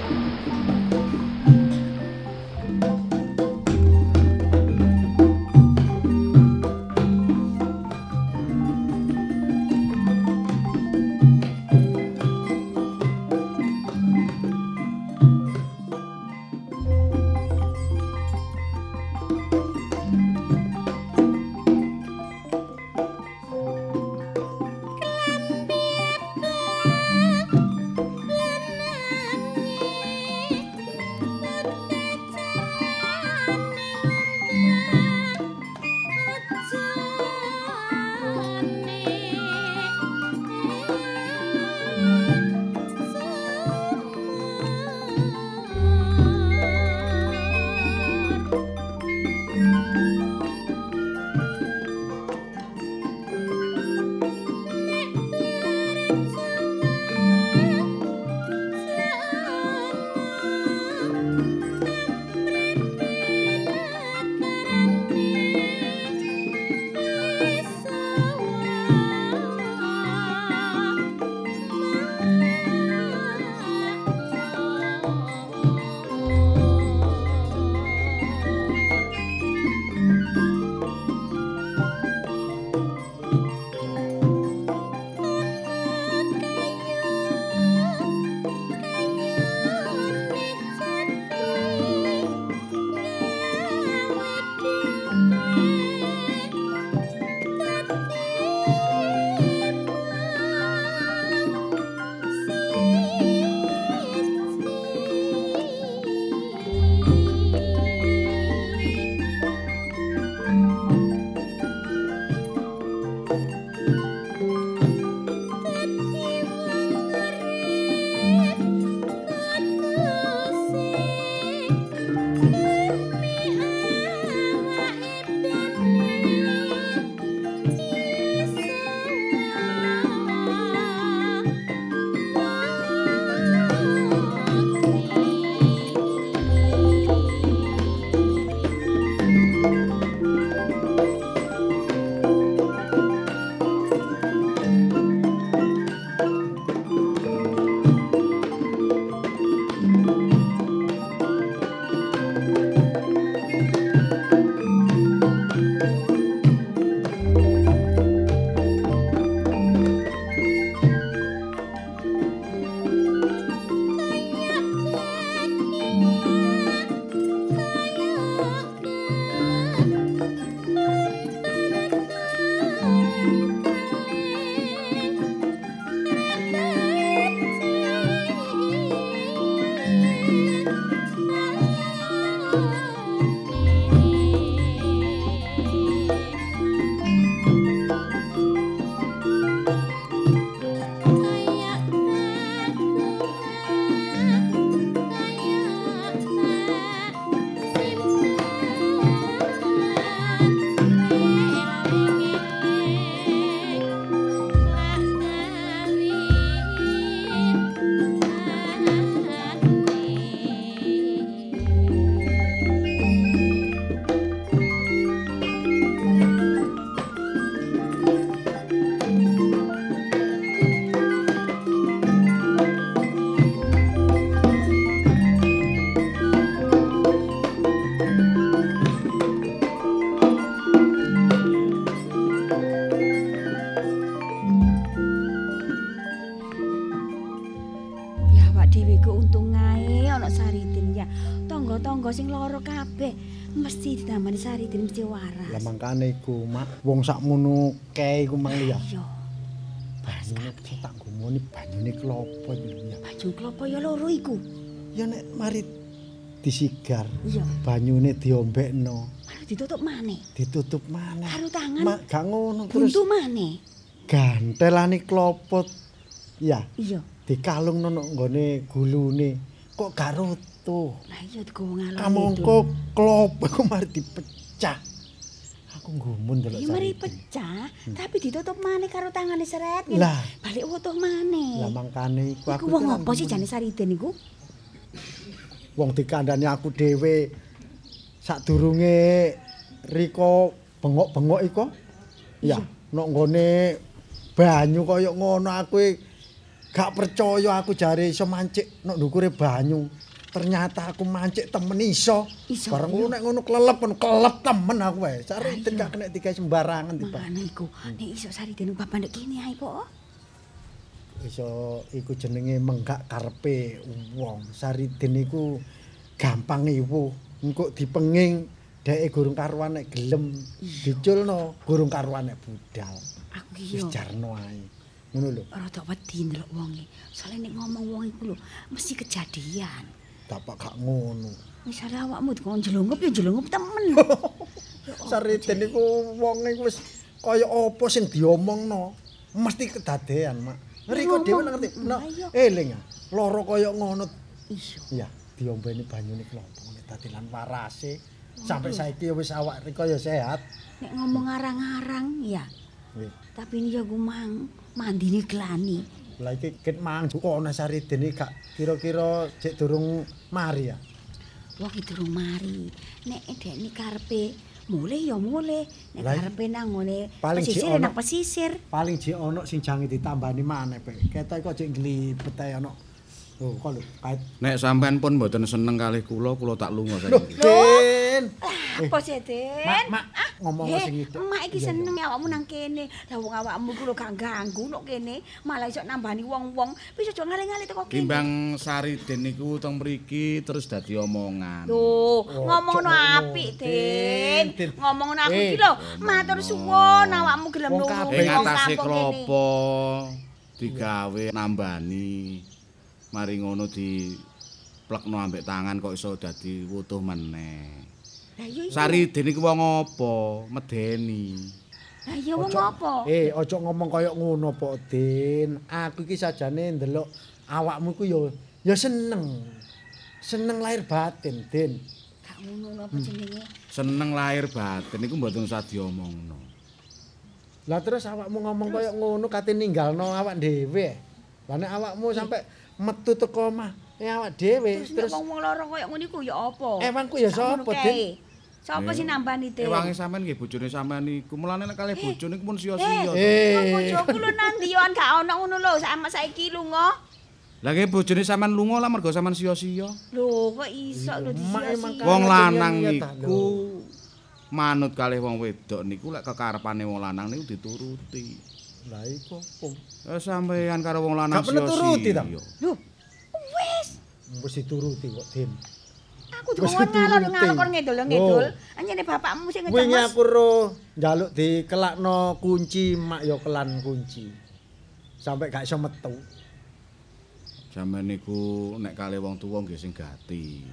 Dhewe ku ae ana Saridin ya. Tangga-tangga sing lara kabeh mesti ditambani Saridin mesti waras. Lah mangkane iku, Mak. Wong sakmono kae iku mang ya. Iya, Banyune tak ngomoni banyune klopo iki ya. baju klopo ya loro iku. Ya nek mari disigar, Iya, banyune diombekno, ditutup maneh. ditutup maneh. Karo tangan Mak gak ngono terus buntu maneh. gantelane klopot. Ya, Iya. Dikalungno nang nggone gulune. Kok gak rutuh. Lah iya digowo ngalor. Kamangka klopo iku mari dipecah. Aku nggumun delok mari Saridin. pecah, tapi ditutup maneh karo tangane seret. ngene. Lah. balik utuh maneh. Lah mangkane iku Iku aku wong iki apa sih nggumun. jane Saridin iku? wong dikandani aku dhewe sadurunge Riko bengok-bengok iko ya nek nggone banyu kaya ngono aku e gak percaya aku jare iso mancik nek ndukure banyu. Ternyata aku mancik temen iso. Iso, bareng iya. ngono nek ngono kelelep ngono kelelep temen aku wae. Iya. gak kena tiga sembarangan tiba. Makane iku, nek iso Saridin bapak ndek kene ae po. iso iku jenenge menggak karepe wong. Saridin iku gampang iwu engko dipenging dheke gurung karuan nek gelem. Diculno gurung karuan nek budal. Aku wis ki yo jarno ae ngono lho rada wedi ndelok wonge. Soale nek ngomong wong iku lho mesti kejadian. dapak gak ngono Wis ada awakmu dikon jelungup ya jelungup temen. Saridin iku wong iku wis kaya apa sing diomongno mesti kedadean mak Riko dhewe ngerti no eling ah lara kaya ngono Iya. Ya, diombeni banyune klompok ngene dadi lan warase. Sampai saiki wis awak Riko ya sehat. Nek ngomong arang-arang ya, tapi ini ya gumang mandine glani. Lah iki ket mang kok ana Saridin iki gak kira-kira jek durung mari ya. Wong iki durung mari. Nek dekne karepe mulih ya mulih. Nek karepe nang ngene pesisir nang pesisir. Paling jek ana sing jange ditambani maneh pe. Ketok kok jek nglibet ae ana. Oh, kok lho, kait. Nek sampean pun mboten seneng kalih kula, kula tak lunga saiki. Den. Apa sih, Den? Mak, mak, ngomong Eh, sing itu. emak iki seneng awakmu nang kene. Lah wong awakmu ku lho gak ganggu nok kene, malah iso nambani wong-wong. Wis aja ngale-ngale teko kene. Timbang Saridin niku teng mriki terus dadi omongan. Lho, ngomongno cok, apik, Den, Den. Den. Ngomongno aku Eh, iki lho, matur suwun awakmu gelem Wong kabeh Ing wong kampung kene. klopo digawe nambani. Mari ngono di plekno ambek tangan kok iso dadi wutuh meneh. Lah iya iku. Saridin iku wong apa? Medeni. Lah iya wong apa? Eh, aja ngomong kaya ngono, Pak Din. Aku iki sajane ndelok awakmu iku ya ya seneng. Seneng lahir batin, Din. Gak ngono apa jenenge? Seneng lahir batin iku mboten usah diomongno. Lah terus awakmu ngomong kaya ngono kate ninggalno awak dhewe. Lah nek awakmu sampe metu teko omah, eh awak dhewe Terus nek wong lara koyo ngono iku ya apa? Ewanku ya Sakmono sapa. Din? Sapa sing nambani, Den? Ewange sampean nggih bojone sampean niku. Mulane nek kalih bojone iku pun sia-sia. Eh, bojoku lho nang ndi yo gak ono ngono lho, sama saiki lunga. Lah nggih bojone sampean lunga lah mergo sampean sia-sia. Lho, kok iso lho disia-sia. Wong lanang ya, niku manut kalih wong wedok niku lek kekarepane wong lanang niku dituruti. Lah iku apa? Eh sampean karo wong lanang Gak perlu turuti, ta? Lho, wis. Wis dituruti kok, Din. Aku dikon ngalor ngalor ngedol ngedol. Oh. Anyane bapakmu sing Wingi ngecemes. aku ro njaluk dikelakno kunci, mak ya kelan kunci. Sampai gak iso metu. Sampeyan niku nek kalih wong tuwa nggih sing gati.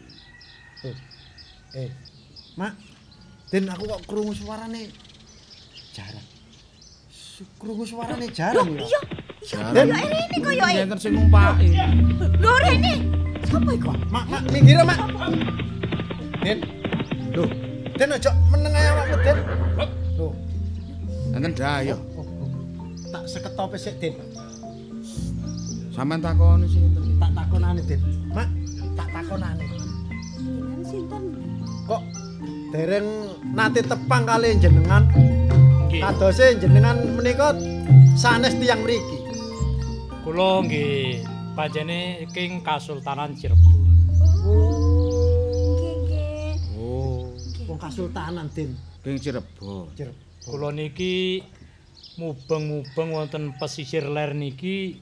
Tuh. Eh, Mak. Din aku kok krungu suarane jarang. Krungu suarane jarang ya. Iya, iya, kaya rene kaya e. Enten sing numpaki. Lho rene. Sapa iku? Mak, mak, minggir mak. Din. Loh, Din aja meneng ae awakmu, Din. Loh, Enten dayo. oh, oh. tak seketope sik, Din. Sampeyan takoni sinten. Tak takonane, Din. Mak, tak takonane. Sinten? Kok dereng nate tepang kali jenengan? Nggih. Kadose jenengan menika sanes tiyang mriki. Kula nggih panjene king Kasultanan Cirebon. Nggih, nggih. Oh, Wong kasultanan, Din. King Cirebon. Cirebon. Kula niki mubeng-mubeng wonten pesisir ler niki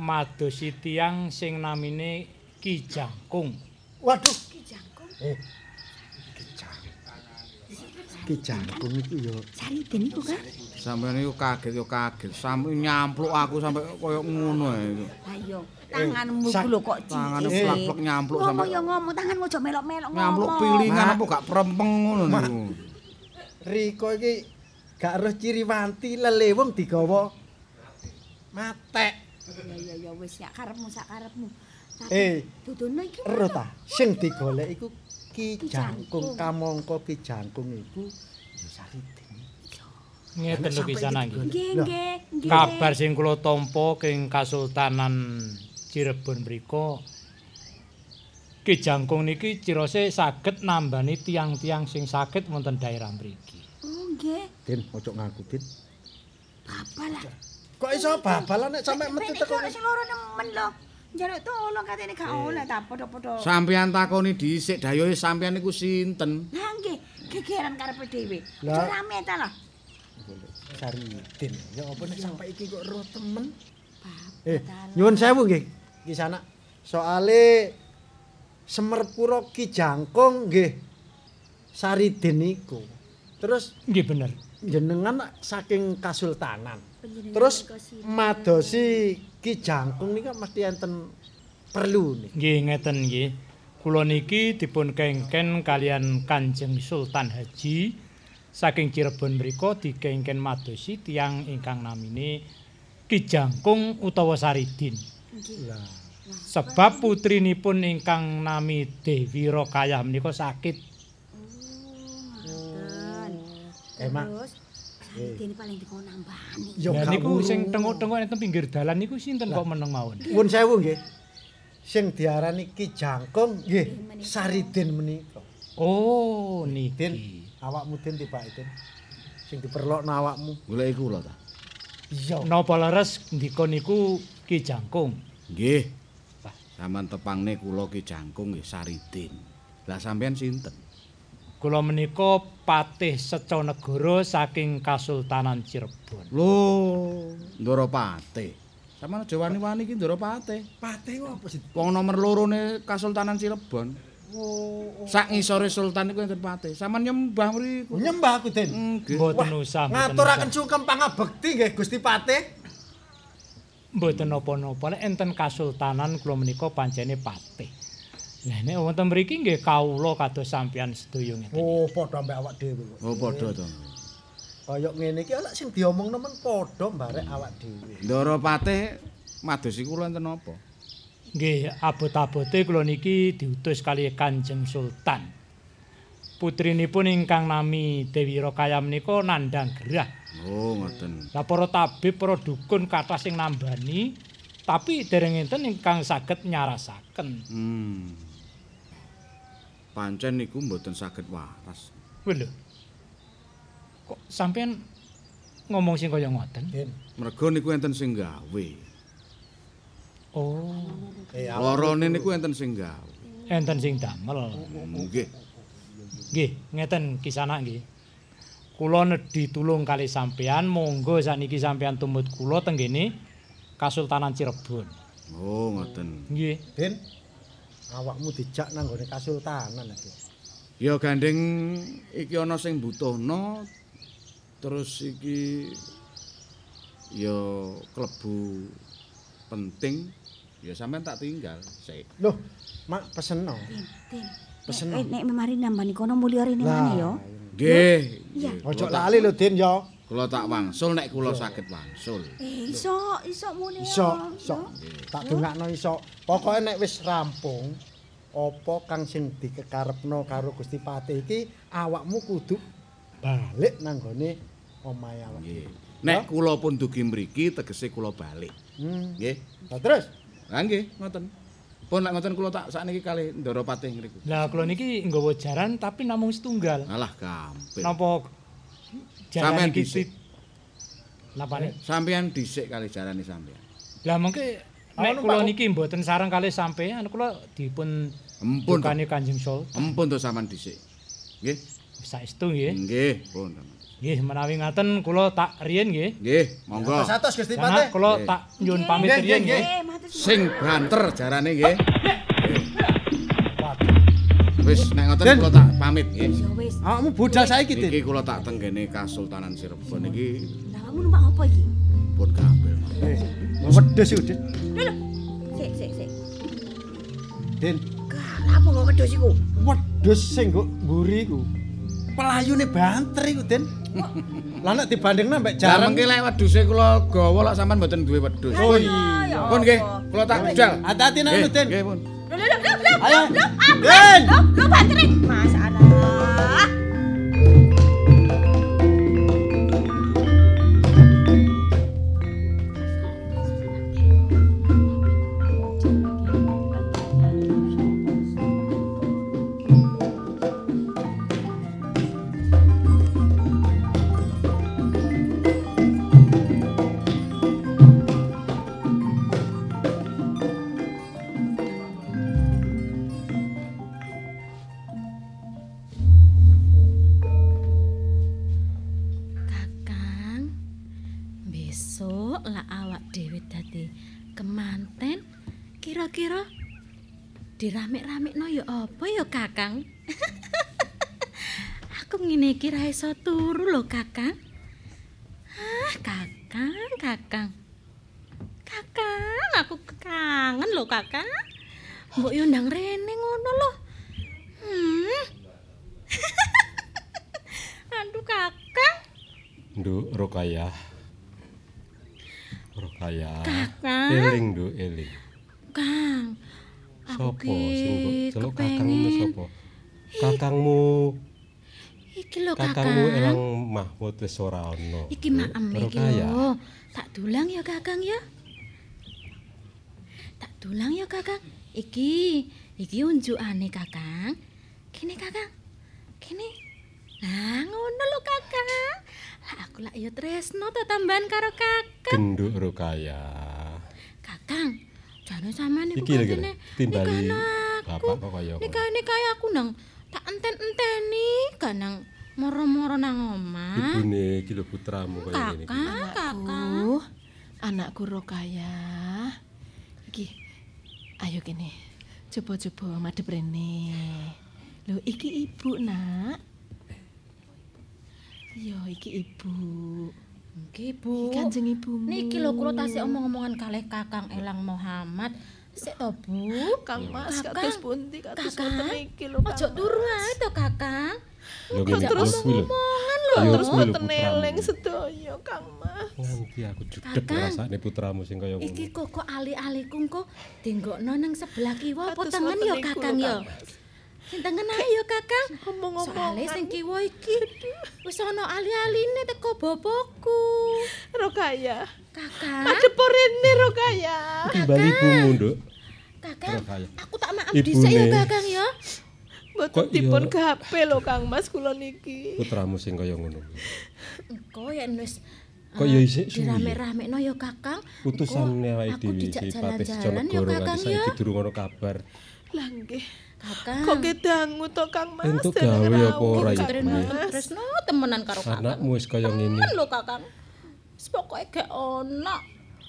madosi tiyang sing namine Ki Jangkung. Waduh, Ki Jangkung. eh. Ki Jangkung iku ya Sariden iku kan. Sampeyan iku kaget yo kaget. Sampe nyampluk aku sampe koyo ngono ae. Lah iya, tanganmu sak- ku lho kok Tangane cilik. plak-plak nyampluk Ngomong sampe ya ngomong, tanganmu aja melok-melok ngomong. nyampluk pilingan apa gak prempeng ngono niku. Riko iki gak roh ciri wanti lelewung digawa matek. Ya ya ya wis ya karepmu sak karepmu. Eh. dudune iki Ero ta, sing digolek iku Ki Jangkung, kamangka Ki Jangkung iku ya Sariden. Ngeten lho nggih. nggih nggih nggih. Kabar sing kula tampa king Kasultanan Cirebon mriku Ki Jangkung niki cirose saged nambani tiang-tiang sing sakit wonten daerah mriki. Oh nggih. Din, ojo ngaku Din. Apa lah. Kok iso babalan nek sampe metu teko iki sing loro nemen lho. Njaluk tolong katene gak oleh ta padha-padha. Sampeyan takoni dhisik dayohe sampeyan niku sinten? Lah nggih, gegeran karepe dhewe. Aja rame ta lah. Sariden. Ya apa nek sampe iki kok roh temen? Bapak Eh, nyuwun sewu nggih. Ki sana. Soale Semerpura Ki Jangkung nggih Sariden niku. Terus Nggih bener. jenengan saking kasultanan. Terus madosi Ki Jangkung nika mesti enten perlu nih. Nggih ngeten nggih. Kula niki dipun kengken kalian Kanjeng Sultan Haji saking Cirebon mriku dikengken madosi tiang ingkang namine Ki Jangkung utawa Saridin. Nggih. Lah, Sebab putrinipun ingkang nami Dewi Rokayah menika sakit. Ngoten. Emang. Sariden paling dikon nambani. ya Lah niku sing tengok-tengok enten pinggir dalan niku sinten kok meneng mawon. Nyuwun sewu nggih. Sing diarani Ki Jangkung nggih Sariden menika. Oh, niki. awakmu Din tibake Din. Sing diperlokno awakmu. Goleki kula ta. Iya. Napa leres ndika niku Ki Jangkung? Nggih. Saman tepangne kula Ki Jangkung nggih Saridin. Lah sampeyan sinten? Kula menika Patih Seconegoro saking Kasultanan Cirebon. Lho, Ndara Patih. Sampeyan aja wani-wani iki Ndara Patih. Pate ku apa sih? Wong nomor lorone Kasultanan Cirebon. Oh, Sak ngisore sultan niku enten Patih. Sampeyan nyembah mriku. nyembah aku Den. Mboten usah. Ngaturaken sungkem pangabekti nggih Gusti Patih. Mboten napa-napa. Nek enten Kasultanan kula menika pancene Patih. Lah nek wonten mriki nggih kawula kados sampeyan sedaya ngeten. Oh, padha ambek awak dhewe. Oh, padha to. Kaya ngene iki ana sing diomongno men padha mbarek awak dhewe. Ndara Patih madosi kula enten apa? Nggih, abot-abote kula niki diutus kali Kanjeng Sultan. Putrinipun ingkang nami Dewi Rokaya menika nandang gerah. Oh, ngoten. Lah para tabib, para dukun kathah sing nambani, tapi dereng enten ingkang saged nyarasaken. Hmm. Pancen niku mboten saged waras. Lho. Kok sampean ngomong sing kaya ngoten? Mergo niku enten sing gawe. Oh, Eh, Lorone niku enten sing gawe. enten sing damel. Nggih. Nggih, ngeten kisana nggih. Kula nedhi tulung kali sampean, monggo sakniki sampean tumut kula tenggene Kasultanan Cirebon. Oh, ngoten. Nggih. Den. Awakmu dijak nang gone kasultanan iki. Ya gandeng iki ana sing butuhno terus iki ya klebu penting ya sampean tak tinggal sik. Loh, mak peseno. Din, Din. Pesen. Eh, nek memari nambani kono mulya rene maneh yo. Nggih. Ojo lali lho Den ya. Kula tak wangsul nek kula saged wangsul. Eh, iso, iso muni. Iso, iso. Tak dongakno iso. Pokoke nek wis rampung apa kang sing dikekarepno karo Gusti Patih iki awakmu kudu balik nang gone omahe awak. Nggih. Nek kula pun dugi mriki tegese kula balik. Hmm. Nggih. Lah terus Lah nggih, ngoten. Pun nek ngoten kula tak sakniki kalih Ndara Patih ngriku. Lah kula niki nggawa jaran tapi namung setunggal. Alah gampil. Napa iki dhisik. tit- Napa nih? Sampeyan dhisik kalih jarane sampeyan. Lah mengke nek kula niki mboten sareng kalih sampean kula dipun Empun. to. dukane Kanjeng Sultan. Empun to sampean dhisik. Nggih. Saestu nggih. Nggih, pun. Nggih, menawi ngaten kula tak riyen nggih. Nggih, monggo. Satos Gusti Patih. kula tak nyuwun pamit riyen nggih. Sing banter jarane nggih. Wis nek ngoten Den. kula tak pamit nggih. Ya wis. Awakmu budal saiki, Din. Niki kula tak tenggene Kasultanan Cirebon niki Lah kamu numpak apa iki? pun gampil. Eh, Wedhus iku, Din. Lho. Sik, sik, sik. Din, Lah apa kok wedhus iku? wedhus sing nggo mburi iku. Pelayune banter iku, Din. Lah nek dibandingno mbek Lah jarang. mengki lek wedhuse kula gawa lak sampean mboten duwe wedhus. Oh iya. Pun nggih, kula tak budal. Hati-hati nek Nggih, Din. Nggih, pun. Lho, lho, lho, lho, lho. Ayo. Lho, Din. lho, lho, bantere. Mas anak. Kakang, dirame-ramekno ya apa ya Kakang? Aku ngene iki ra iso turu lho Kakang. Ah, Kakang, Kakang. Kakang, aku kangen lho Kakang. Mbok yo ndang rene ngono lho. Hmm. Aduh Kakang. Nduk Rokayah. Rokayah. Kakang. Eling nduk, eling. Kang, Sopo sing mbok ki celuk kakangmu sopo? Kakangmu, Iki lho kakangmu Kakang. Elang Mahmud wis ora ono. Iki maem iki lho. Tak dulang ya Kakang ya. Tak dulang ya Kakang. Iki, iki unjukane Kakang. Kene Kakang. Kene. Lah ngono lho Kakang. Lah aku lak ya tresno to tambahan karo Kakang. Genduk Rokayah. Kakang, jane sampean lho, katene timbali bapak kok kaya. Nikah nikah aku nang tak enten-enteni kanang moro-moro nang omah. Ibune iki lho putramu kaya ngene iki. Kakang. Anakku, Rokaya. Iki, ayo kene. Coba-coba madhep rene. Lho, iki ibu, Nak. Yo, iki ibu. Nggih, Bu. Kanjeng ibumu. Niki lho kula tasih omong-omongan kalih Kakang Elang Muhammad. Sik to, Bu. Kang Mas, kados pundi kados ngoten iki lho, Kang. Ojo turu ae to, Kakang. Lho Kok terus omongan lho, terus mboten eling sedaya, Kang Mas. Nganti aku judeg Kakang. rasane putramu sing kaya ngono. Iki kok kok ali-aliku kok dinggokno nang sebelah kiwa apa ngoten ya Kakang ya? Tengen ae ya Kakang. Omong-omongan. Soale sing kiwa iki wis ana ali-aline teko bapakku. Rokaya. Kakang. Madhep rene Rokaya. Timbali ibumu, Nduk. Kakang, aku tak maaf dhisik ya Kakang ya. Mboten dipun gape lho Kang Mas kula niki. Putramu sing kaya ngono. Engko yen wis Kok eh, ya isik suwi ya? dirame-ramekno ya Kakang. Utusane Engko awake aku dhewe jalan-jalan ya Jonegoro Kakang ya. saiki durung ono kabar. Lah nggih. Kakang. Kok kedangu to Kang Mas. Entuk gawe apa ora iki? Tresno temenan karo Kakang. Anakmu wis kaya ngene. Temen lho Kakang. Wis pokoke gak ono.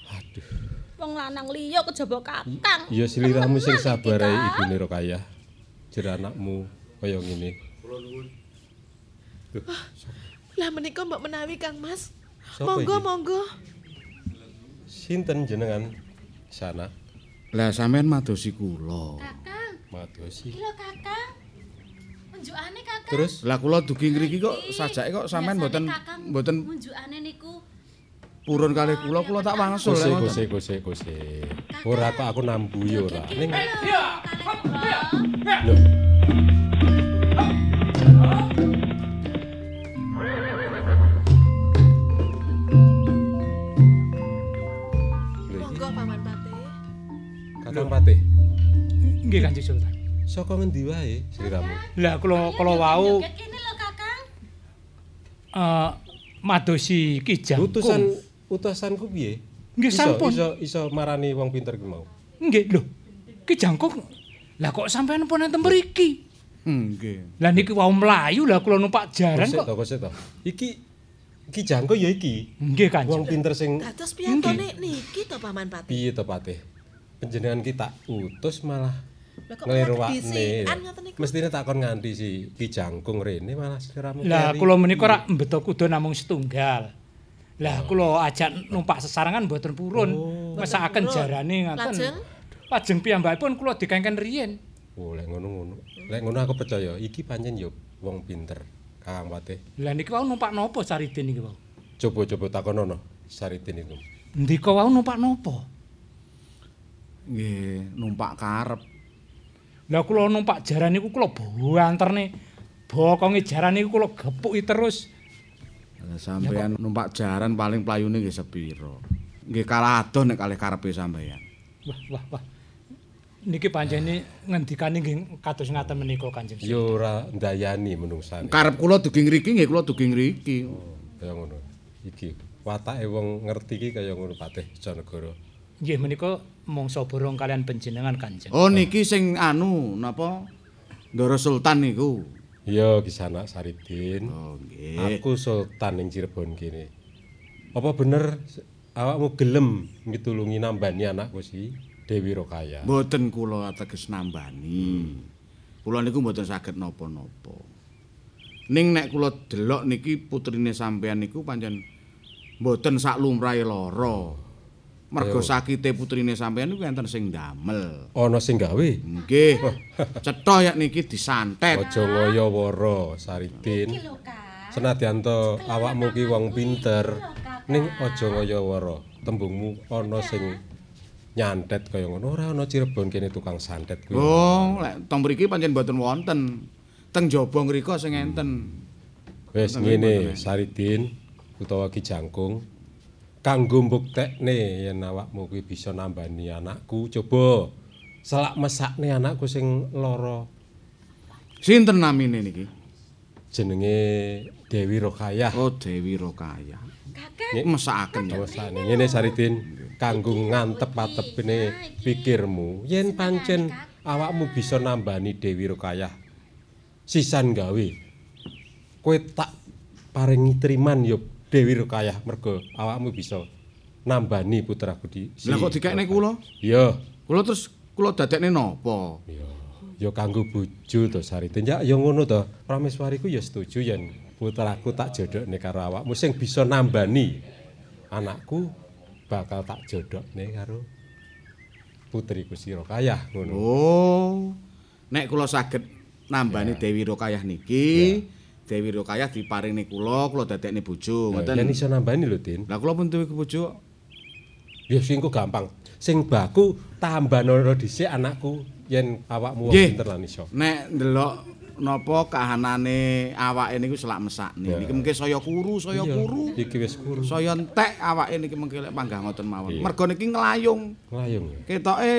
Aduh. Wong lanang liya kejaba Kakang. Ya sliramu sing sabar ae ibune Rokayah. Jer anakmu kaya ngene. Duh, Lah menika mbok menawi Kang Mas. Monggo monggo. sinten jenengan sana Lah sampean madosi kula. Kakang, madosi. iki lho Kakang. Unjukane Kakang. Terus lah kula dugi ngriki kok sajake kok sampean mboten mboten unjukane niku purun kalih kula kula tak wangsul Kose lek kose ngoten. kose kose. Ora kok aku nambuhi ora. Ning lho iki Monggo Paman Patih. Kakang Patih. Nggih Kanjeng Sultan. Saka ngendi wae sliramu? Lah kula kula wau eh madosi Ki Jangkung. Utusan utusanku piye? Nggih sampun. Iso iso marani wong pinter ki mau. Nggih lho. Ki Jangkung. Lah kok sampean pun enten mriki? Hmm, Nggih. Lah niki wau mlayu lah kula numpak jaran Kosek kok. to, kosek to. Iki Ki Jangko ya iki. Nggih, Kanjeng. Wong pinter sing Dados piyantone niki to Paman Pati. piye to Patih? Panjenengan ki tak utus malah Lah kok ngoten niku? Mestine takon nganti si Ki Jangkung rene malah sliramu. Lah kula menika rak mbeto kuda namung setunggal. Lah kula ajak numpak sesarengan mboten purun. Mesakaken purun. jarane ngaten. Lajeng? Lajeng piyambakipun kula dikengken riyin. Oh, lek ngono-ngono. Lek ngono aku percaya iki pancen yo wong pinter. Kakang Patih. Lah niki wau numpak napa Saridin niki wau? Coba-coba takonono Saritin iku. Ndika wau numpak napa? Nggih, numpak karep. Lah kula numpak jaran niku kula banterne bokonge jaran niku kula gepuki terus. Lah sampean numpak jaran paling playune nggih sepiro? Nggih kalah adoh nek kalih karepe sampean. Wah wah wah. Niki pancene ngendikane nggih kados ngaten menika Kanjeng. Sunan. Yo ora ndayani menungsane. Karep kula dugi ngriki nggih kula dugi ngriki. Kaya ngono. Iki watake wong ngerti iki kaya ngono Patih Janegara. Nggih menika mangsa borong kalian panjenengan Kanjeng. Oh niki sing anu napa? Ndara Sultan niku. Iya Kisanak Saridin. Oh nggih. Aku sultan ning Cirebon kene. Apa bener awakmu gelem mitulungi nambani anakku si Dewi Rokaya? Mboten kula ateges nambani. Kula niku mboten saged napa-napa. Ning nek kula delok niki putrine sampean niku pancen mboten sak lumrahe lara. Mergo sakite putrine sampean niku enten sing damel. Ana sing gawe? Nggih. Cetha yak niki disantet. Aja ngaya wara Saridin. Senadyan to awakmu ki wong pinter, ning aja ngaya wara. Tembungmu ana sing nyantet kaya ngono ora ana Cirebon kene tukang santet kuwi. Oh, lek teng mriki pancen mboten wonten. Teng jaba ngrika sing enten. Wis Wonten ngene Saridin utawa Ki Jangkung. Kanggo mbuktekne yen awakmu kuwi bisa nambani anakku, coba selak mesakne anakku sing lara. Sinten namine niki? Jenenge Dewi Rokayah. Oh, Dewi Rokaya. Kakak. Mesakaken. Mesakne ngene Saridin, kanggo ngantep-atepne pikirmu, yen pancen awakmu bisa nambani Dewi Rokayah. Sisan gawe. Kowe tak paringi triman yo Dewi Rokayah mergo awakmu bisa nambani putraku di si Lah kok dikekne kula? Iya. Kula terus kula dadekne napa? Iya. Ya kanggo bojo to Saridin. Ya ya ngono to. Prameswariku ya setuju yen putraku tak jodhokne karo awakmu sing bisa nambani anakku bakal tak jodhokne karo putriku si Rokayah ngono. Oh. Nek kula saged nambani Dewi Rokayah niki, Dewi Rokayah diparingi kula, kula dadekne bojo, ngoten. iso nambani lho, Din. Lah kula pun duwe bojo. Ya sing ku gampang. Sing baku tambanono dhisik anakku yen awakmu pinter lan iso. Nek ndelok napa kahanane awake niku selak mesakne. Ya. Niki mengke saya kuru, saya Iya, kuru. Iki wis kuru. Saya entek awake niki mengke lek panggah ngoten mawon. Iya. Mergo niki nglayung. Nglayung. Ketoke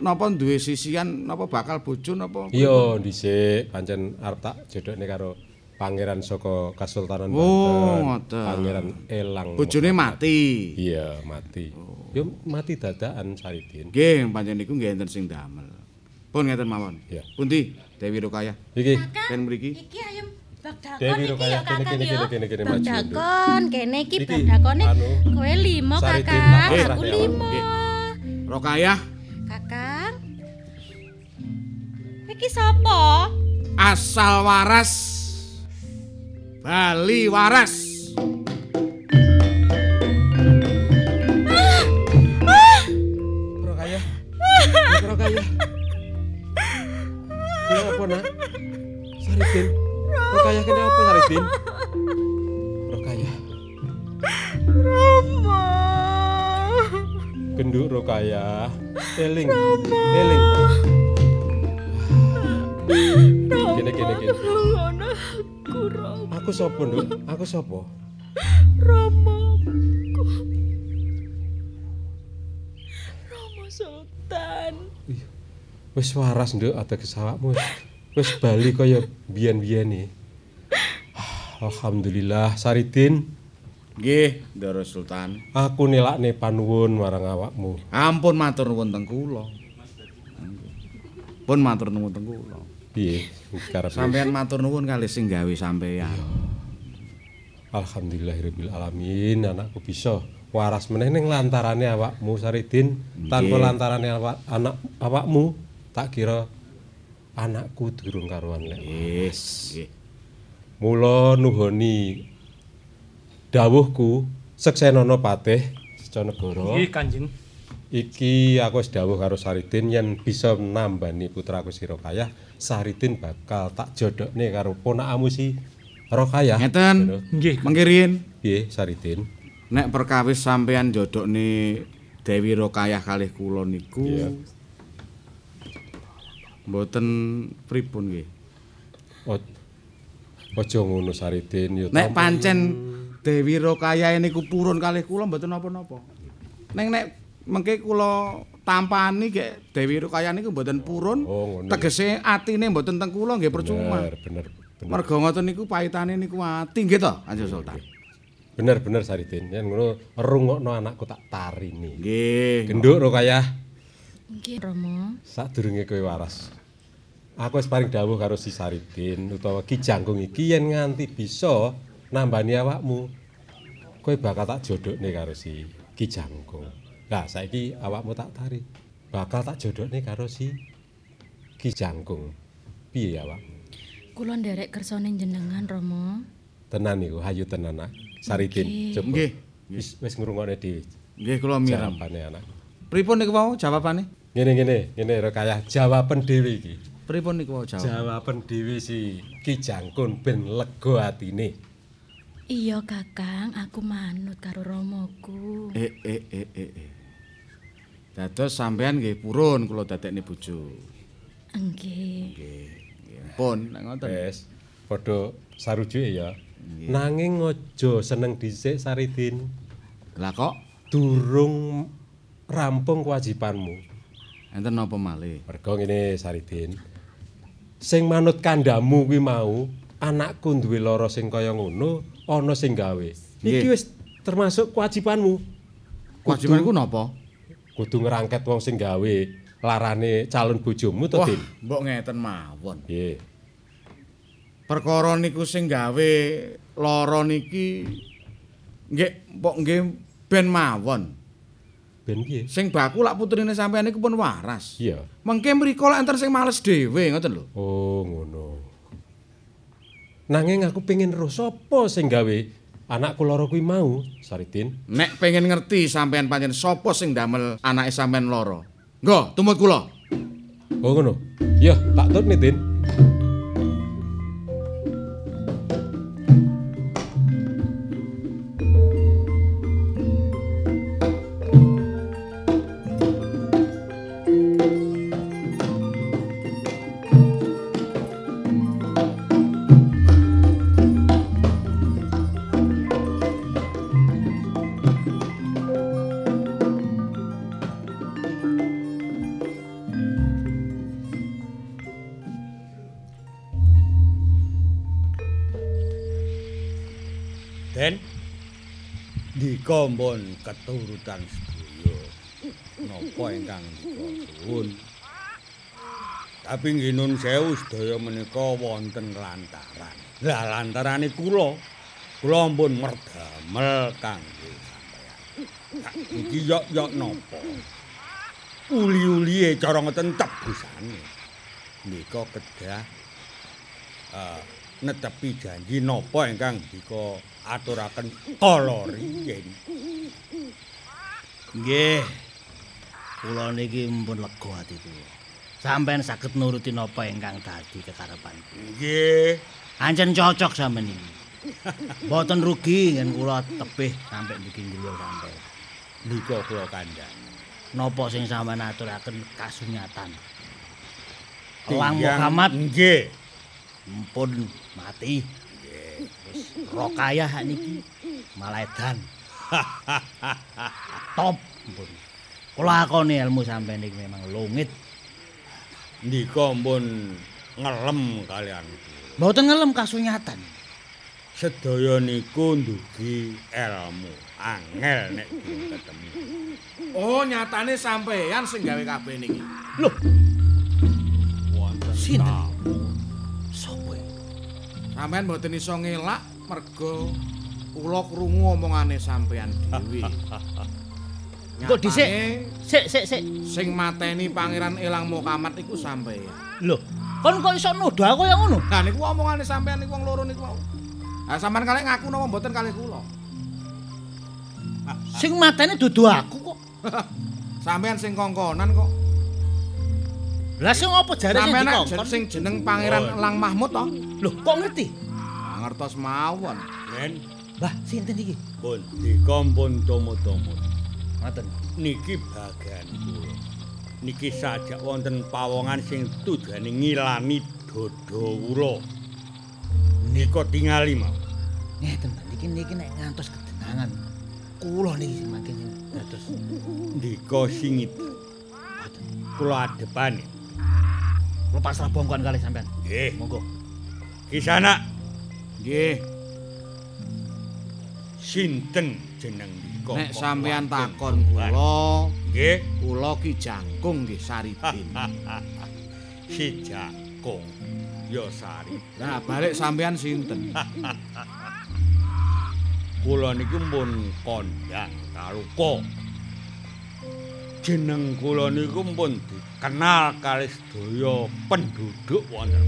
napa duwe sisian napa bakal bojo napa? Iya, dhisik pancen arep tak jodhokne karo pangeran saka Kasultanan Oh, Banten. ngoten. Pangeran Elang. Bojone mati. Iya, mati. Yo mati dadakan Saridin. Nggih, pancen niku nggih enten sing damel. Pun ngeten mawon. Pundi Dewi Rokaya? Iki Kan mriki. Iki ayam bagdakon Dewi iki Rukayah, ya kene, kene, kene, kene, kene, maju. Bagdakon, kene iki bagdakone kowe limo Saridin kakak, tak aku pasrah ya, limo. Nggih. Rokayah Kakang. Iki sapa? asal waras Bali waras. Rokayah. Rokayah. Ya apa nak? Saridin. Rokayah kene apa Saridin? Rokayah. Rama. Genduk Rokayah. Eling. Eling. Kene kene kene. Aku sapa, Nduk? Aku sapa? Rama. Rama Sultan. Wis waras, Nduk, ateges awakmu. Wis bali kaya biyen-biyene. Ah, Alhamdulillah, Saridin. Nggih, Ndara Sultan. Aku nilakne panuwun marang awakmu. Ampun matur nuwun teng kula. Pun matur nuwun teng kula. Piye? Karep Sampeyan matur nuwun kalih sing gawe sampeyan. Alhamdulillahirabbil alamin anakku bisa waras meneh ning lantarane awakmu Saridin tanpa lantarane awak anak awakmu tak kira anakku durung karuan lek Yes, nggih. Mula nuhoni dawuhku Seksenana Patih Secanegara Nggih, Kanjeng. Iki aku wis dawuh karo Saridin yen bisa nambani putraku si Saridin bakal tak jodhokne karo ponakamu si Rokayah. Ngeten. Nggih. Mengkirin Piye Saridin? nek perkawis sampean jodhokne Dewi Rokayah kalih kula niku Iya. mboten pripun nggih. Aja ngono Saridin ya. Nek pancen Dewi Rokayah niku purun kalih kula mboten napa-napa. Ning nek mengke kula tampani gek Dewi Rokayah niku mboten purun, Oh, tegese atine mboten teng kula nggih percuma. Bener, bener, bener. Merga ngoten niku pahitane niku ati nggih to, Kanjeng Sultan. Bener bener Saridin. Yen ngono rungokno anakku tak tarini. Nggih. Genduk Rokayah, Nggih, Rama. sadurunge kowe waras. Aku wis paring dawuh karo si Saridin utawa Ki Jangkung iki yen nganti bisa nambani awakmu. Kowe bakal tak jodhokne karo si Ki Jangkung. Lah saiki awakmu tak tarik. Bakal tak jodhokne karo si Ki Jangkung. Piye awak? Kula nderek kersane jenengan, Rama. Tenan iku, hayu tenan nak. Saridin, Nggih. coba. Nggih. Wis wis ngrungokne di Nggih kula miram. jawabane anak. Pripun niku wau jawabane? Ngene ngene, ngene Rokayah jawaban dhewe iki. Pripun niku wau jawab? Jawaban dhewe si Ki Jangkung ben lega atine. Iya, Kakang, aku manut karo Ramaku. Eh eh eh eh. eh. Dados sampean nggih purun kula dadekne bojo. Nggih. Nggih. Pun nek ngoten. Wes, padha sarujuke ya. Nanging aja seneng dhisik Saridin. Lah kok Durung rampung kewajibanmu. enten napa malih? Mergo ngene Saridin. Sing manut kandamu kuwi mau, anakku duwe lara sing kaya ngono, ana sing gawe. Iki wis termasuk kewajibanmu. Kewajibanku napa? Kudu ngerangket wong sing gawe larane calon bojomu to, Din. mbok ngeten mawon. Nggih. Perkara niku sing gawe lara niki nggih mbok nggih ben mawon. Ben piye? Sing baku lak putrine sampean niku pun waras. Iya. Mengke mriko lak enten sing males dhewe ngoten lho. Oh, ngono. Nanging aku pengen roh sapa sing gawe anakku lara kuwi mau, Saridin. Nek pengen ngerti sampean pancen sapa sing damel anake sampean lara. Nggo, tumut kula. Oh, ngono. Iya, tak tut nih, Dika mbon keturutan sedaya napa ingkang suwun Tapi nggih nun sewu sedaya menika wonten lantaran. Lah lantarane kula kula mbon merdamel kangge sampeyan. Iki yok-yok napa? Uli-uliye cara ngoten tebusane. Nika kedah eh netepi janji napa ingkang dika aturaken kala riyin. Nggih. Kula niki mumpun lega ati kula. Sampeyan saged nuruti napa ingkang dadi kekarepanku. Nggih. Ancen cocok sampeyan iki. Mboten rugi yen kula tebih sampe mriki griya sampeyan. Nika kula kandhani. Napa sing sampeyan aturaken kasunyatan. Elang Muhammad Nggih. mumpun mati. Wis rokayah niki maledan. Top mumpun. Kula akoni ilmu sampeyan iki memang lungit. Nika mbon ngelem kalian. Mboten ngelem kasunyatan. Sedaya niku ndugi ilmu angel nek ketemu. Oh, nyatane sampean sing gawe kabeh niki. Loh, Wonten Sinten? Sampean mboten iso ngelak mergo kula krungu omongane sampean dhewe. Kok dhisik? Sik sik sik. sing mateni Pangeran Elang Mukamat iku sampean. Lho, kon kok iso nuduh aku yang ngono? Lah niku omongane sampean niku wong loro niku. Lah sampean kalih ngaku napa mboten kalih kula? Sing mateni dudu aku kok. Sampean sing kongkonan kok. Lah sing apa jare sing nek dikongkon? sing jeneng Pangeran Elang Mahmud to? Lho, kok ngerti? Ah, ngertos mawon. Ren, Mbah, sinten iki? pun dikompon tomo-tomo. Ngoten. Niki bagian kula. Niki sajak wonten pawongan sing tujuane ngilani dodo kula. Nika tingali mau. Ngeten, Mbah. Niki niki nek ngantos kedenangan. Kula niki semakin dados Ndika singit. Kula adepane. Kula pasrah bongkon kali sampean. Nggih, Monggo. kisana Nggih, sinten jeneng ndika? nek sampean takon kula, Nggih. kula ki jangkung nggih Saridin. si Jakung ya sari. Lah balik sampean sinten? Kula niki pun kondang kaluka. Jeneng kula niku pun dikenal kalih sedaya penduduk wonten.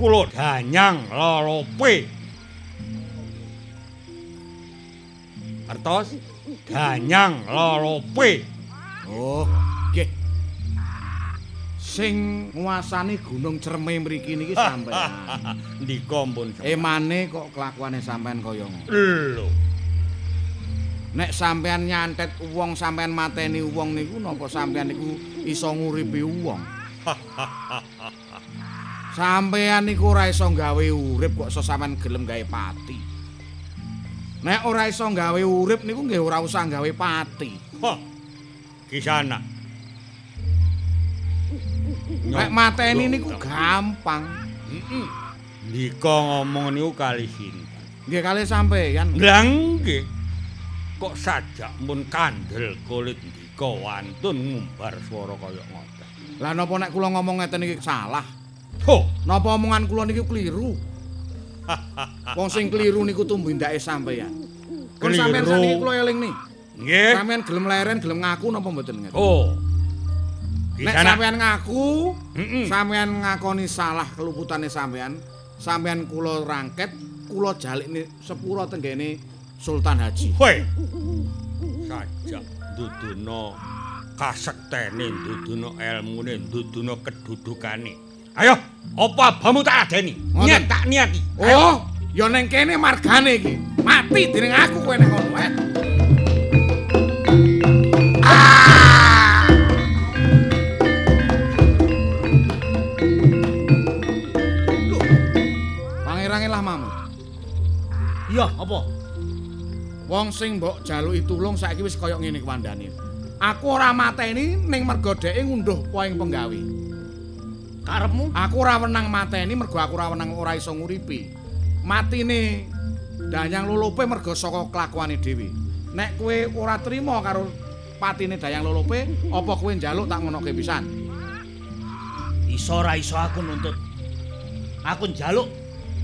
Kula Danyang Lorope. Artos Danyang Lorope. Oh, nggih. Sing nguasani Gunung Cerme mriki niki sampean. Ndika pun Emane kok kelakuane sampean kaya ngono. lho. Nek sampean nyantet wong sampean mateni wong niku napa sampean niku iso nguripi wong? sampean niku ora iso gawe urip kok iso sampean gelem gawe pati. Nek ora iso gawe urip niku nggih ora usah gawe pati. Hah. Kisana. Nek mateni niku gampang. Heeh. Ndika ngomong niku kali sinten. Nggih kalih sampean. Lah nggih. Kok sajak mun kandel kulit ndika wantun ngumbar swara kaya ngoten. Lah napa nek kula ngomong ngeten iki salah? Ho, Napa omongan kula niki kliru? Wong sing kliru niku tumbindake sampean. Kon Kliru. sampean sakniki kula eling nih. nggih. Sampean gelem leren, gelem ngaku napa mboten ngeten? Oh. Nek sampean ngaku, Heeh. sampean ngakoni salah keluputane sampean, sampean kula rangket, kula jalik nih sepura tenggene Sultan Haji. Hoi. Sajak duduno kasektene, duduno elmune, duduno kedudukane. Ayo, apa abamu tak adeni? Niat tak niati. Oh, ya ning kene margane iki. Mati dening aku kowe nek ngono eh. Ah! Loh, Pangeran Elah Mamut. Iya, apa? Wong sing mbok jaluki tulung saiki wis kaya ngene kuwandane. Aku ora mateni ning mergo dheke ngunduh poing penggawe. Karepmu? Aku ora wenang mateni mergo aku ora wenang ora iso nguripi. Matine Dayang Lolope mergo saka kelakuane dhewe. Nek kowe ora trima karo patine Dayang Lolope, apa kowe njaluk tak ngonoke pisan? Iso ora iso aku nuntut. Aku njaluk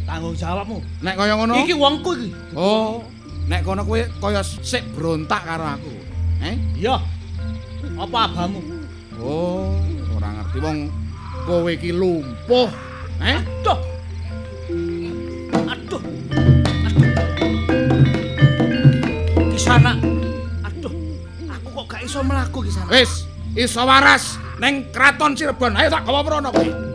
tanggung jawabmu. Nek kaya ngono? Iki wongku iki. Oh, nek kono kowe kaya sik brontak karo aku. Eh? Iya. Apa abamu? Oh, ora ngerti wong kowe iki lumpuh. Eh? Aduh. Aduh. Aduh. Kisana. Aduh. Aku kok gak iso mlaku kisana. Wis, iso waras ning kraton Cirebon. Ayo tak gawa mrono kowe.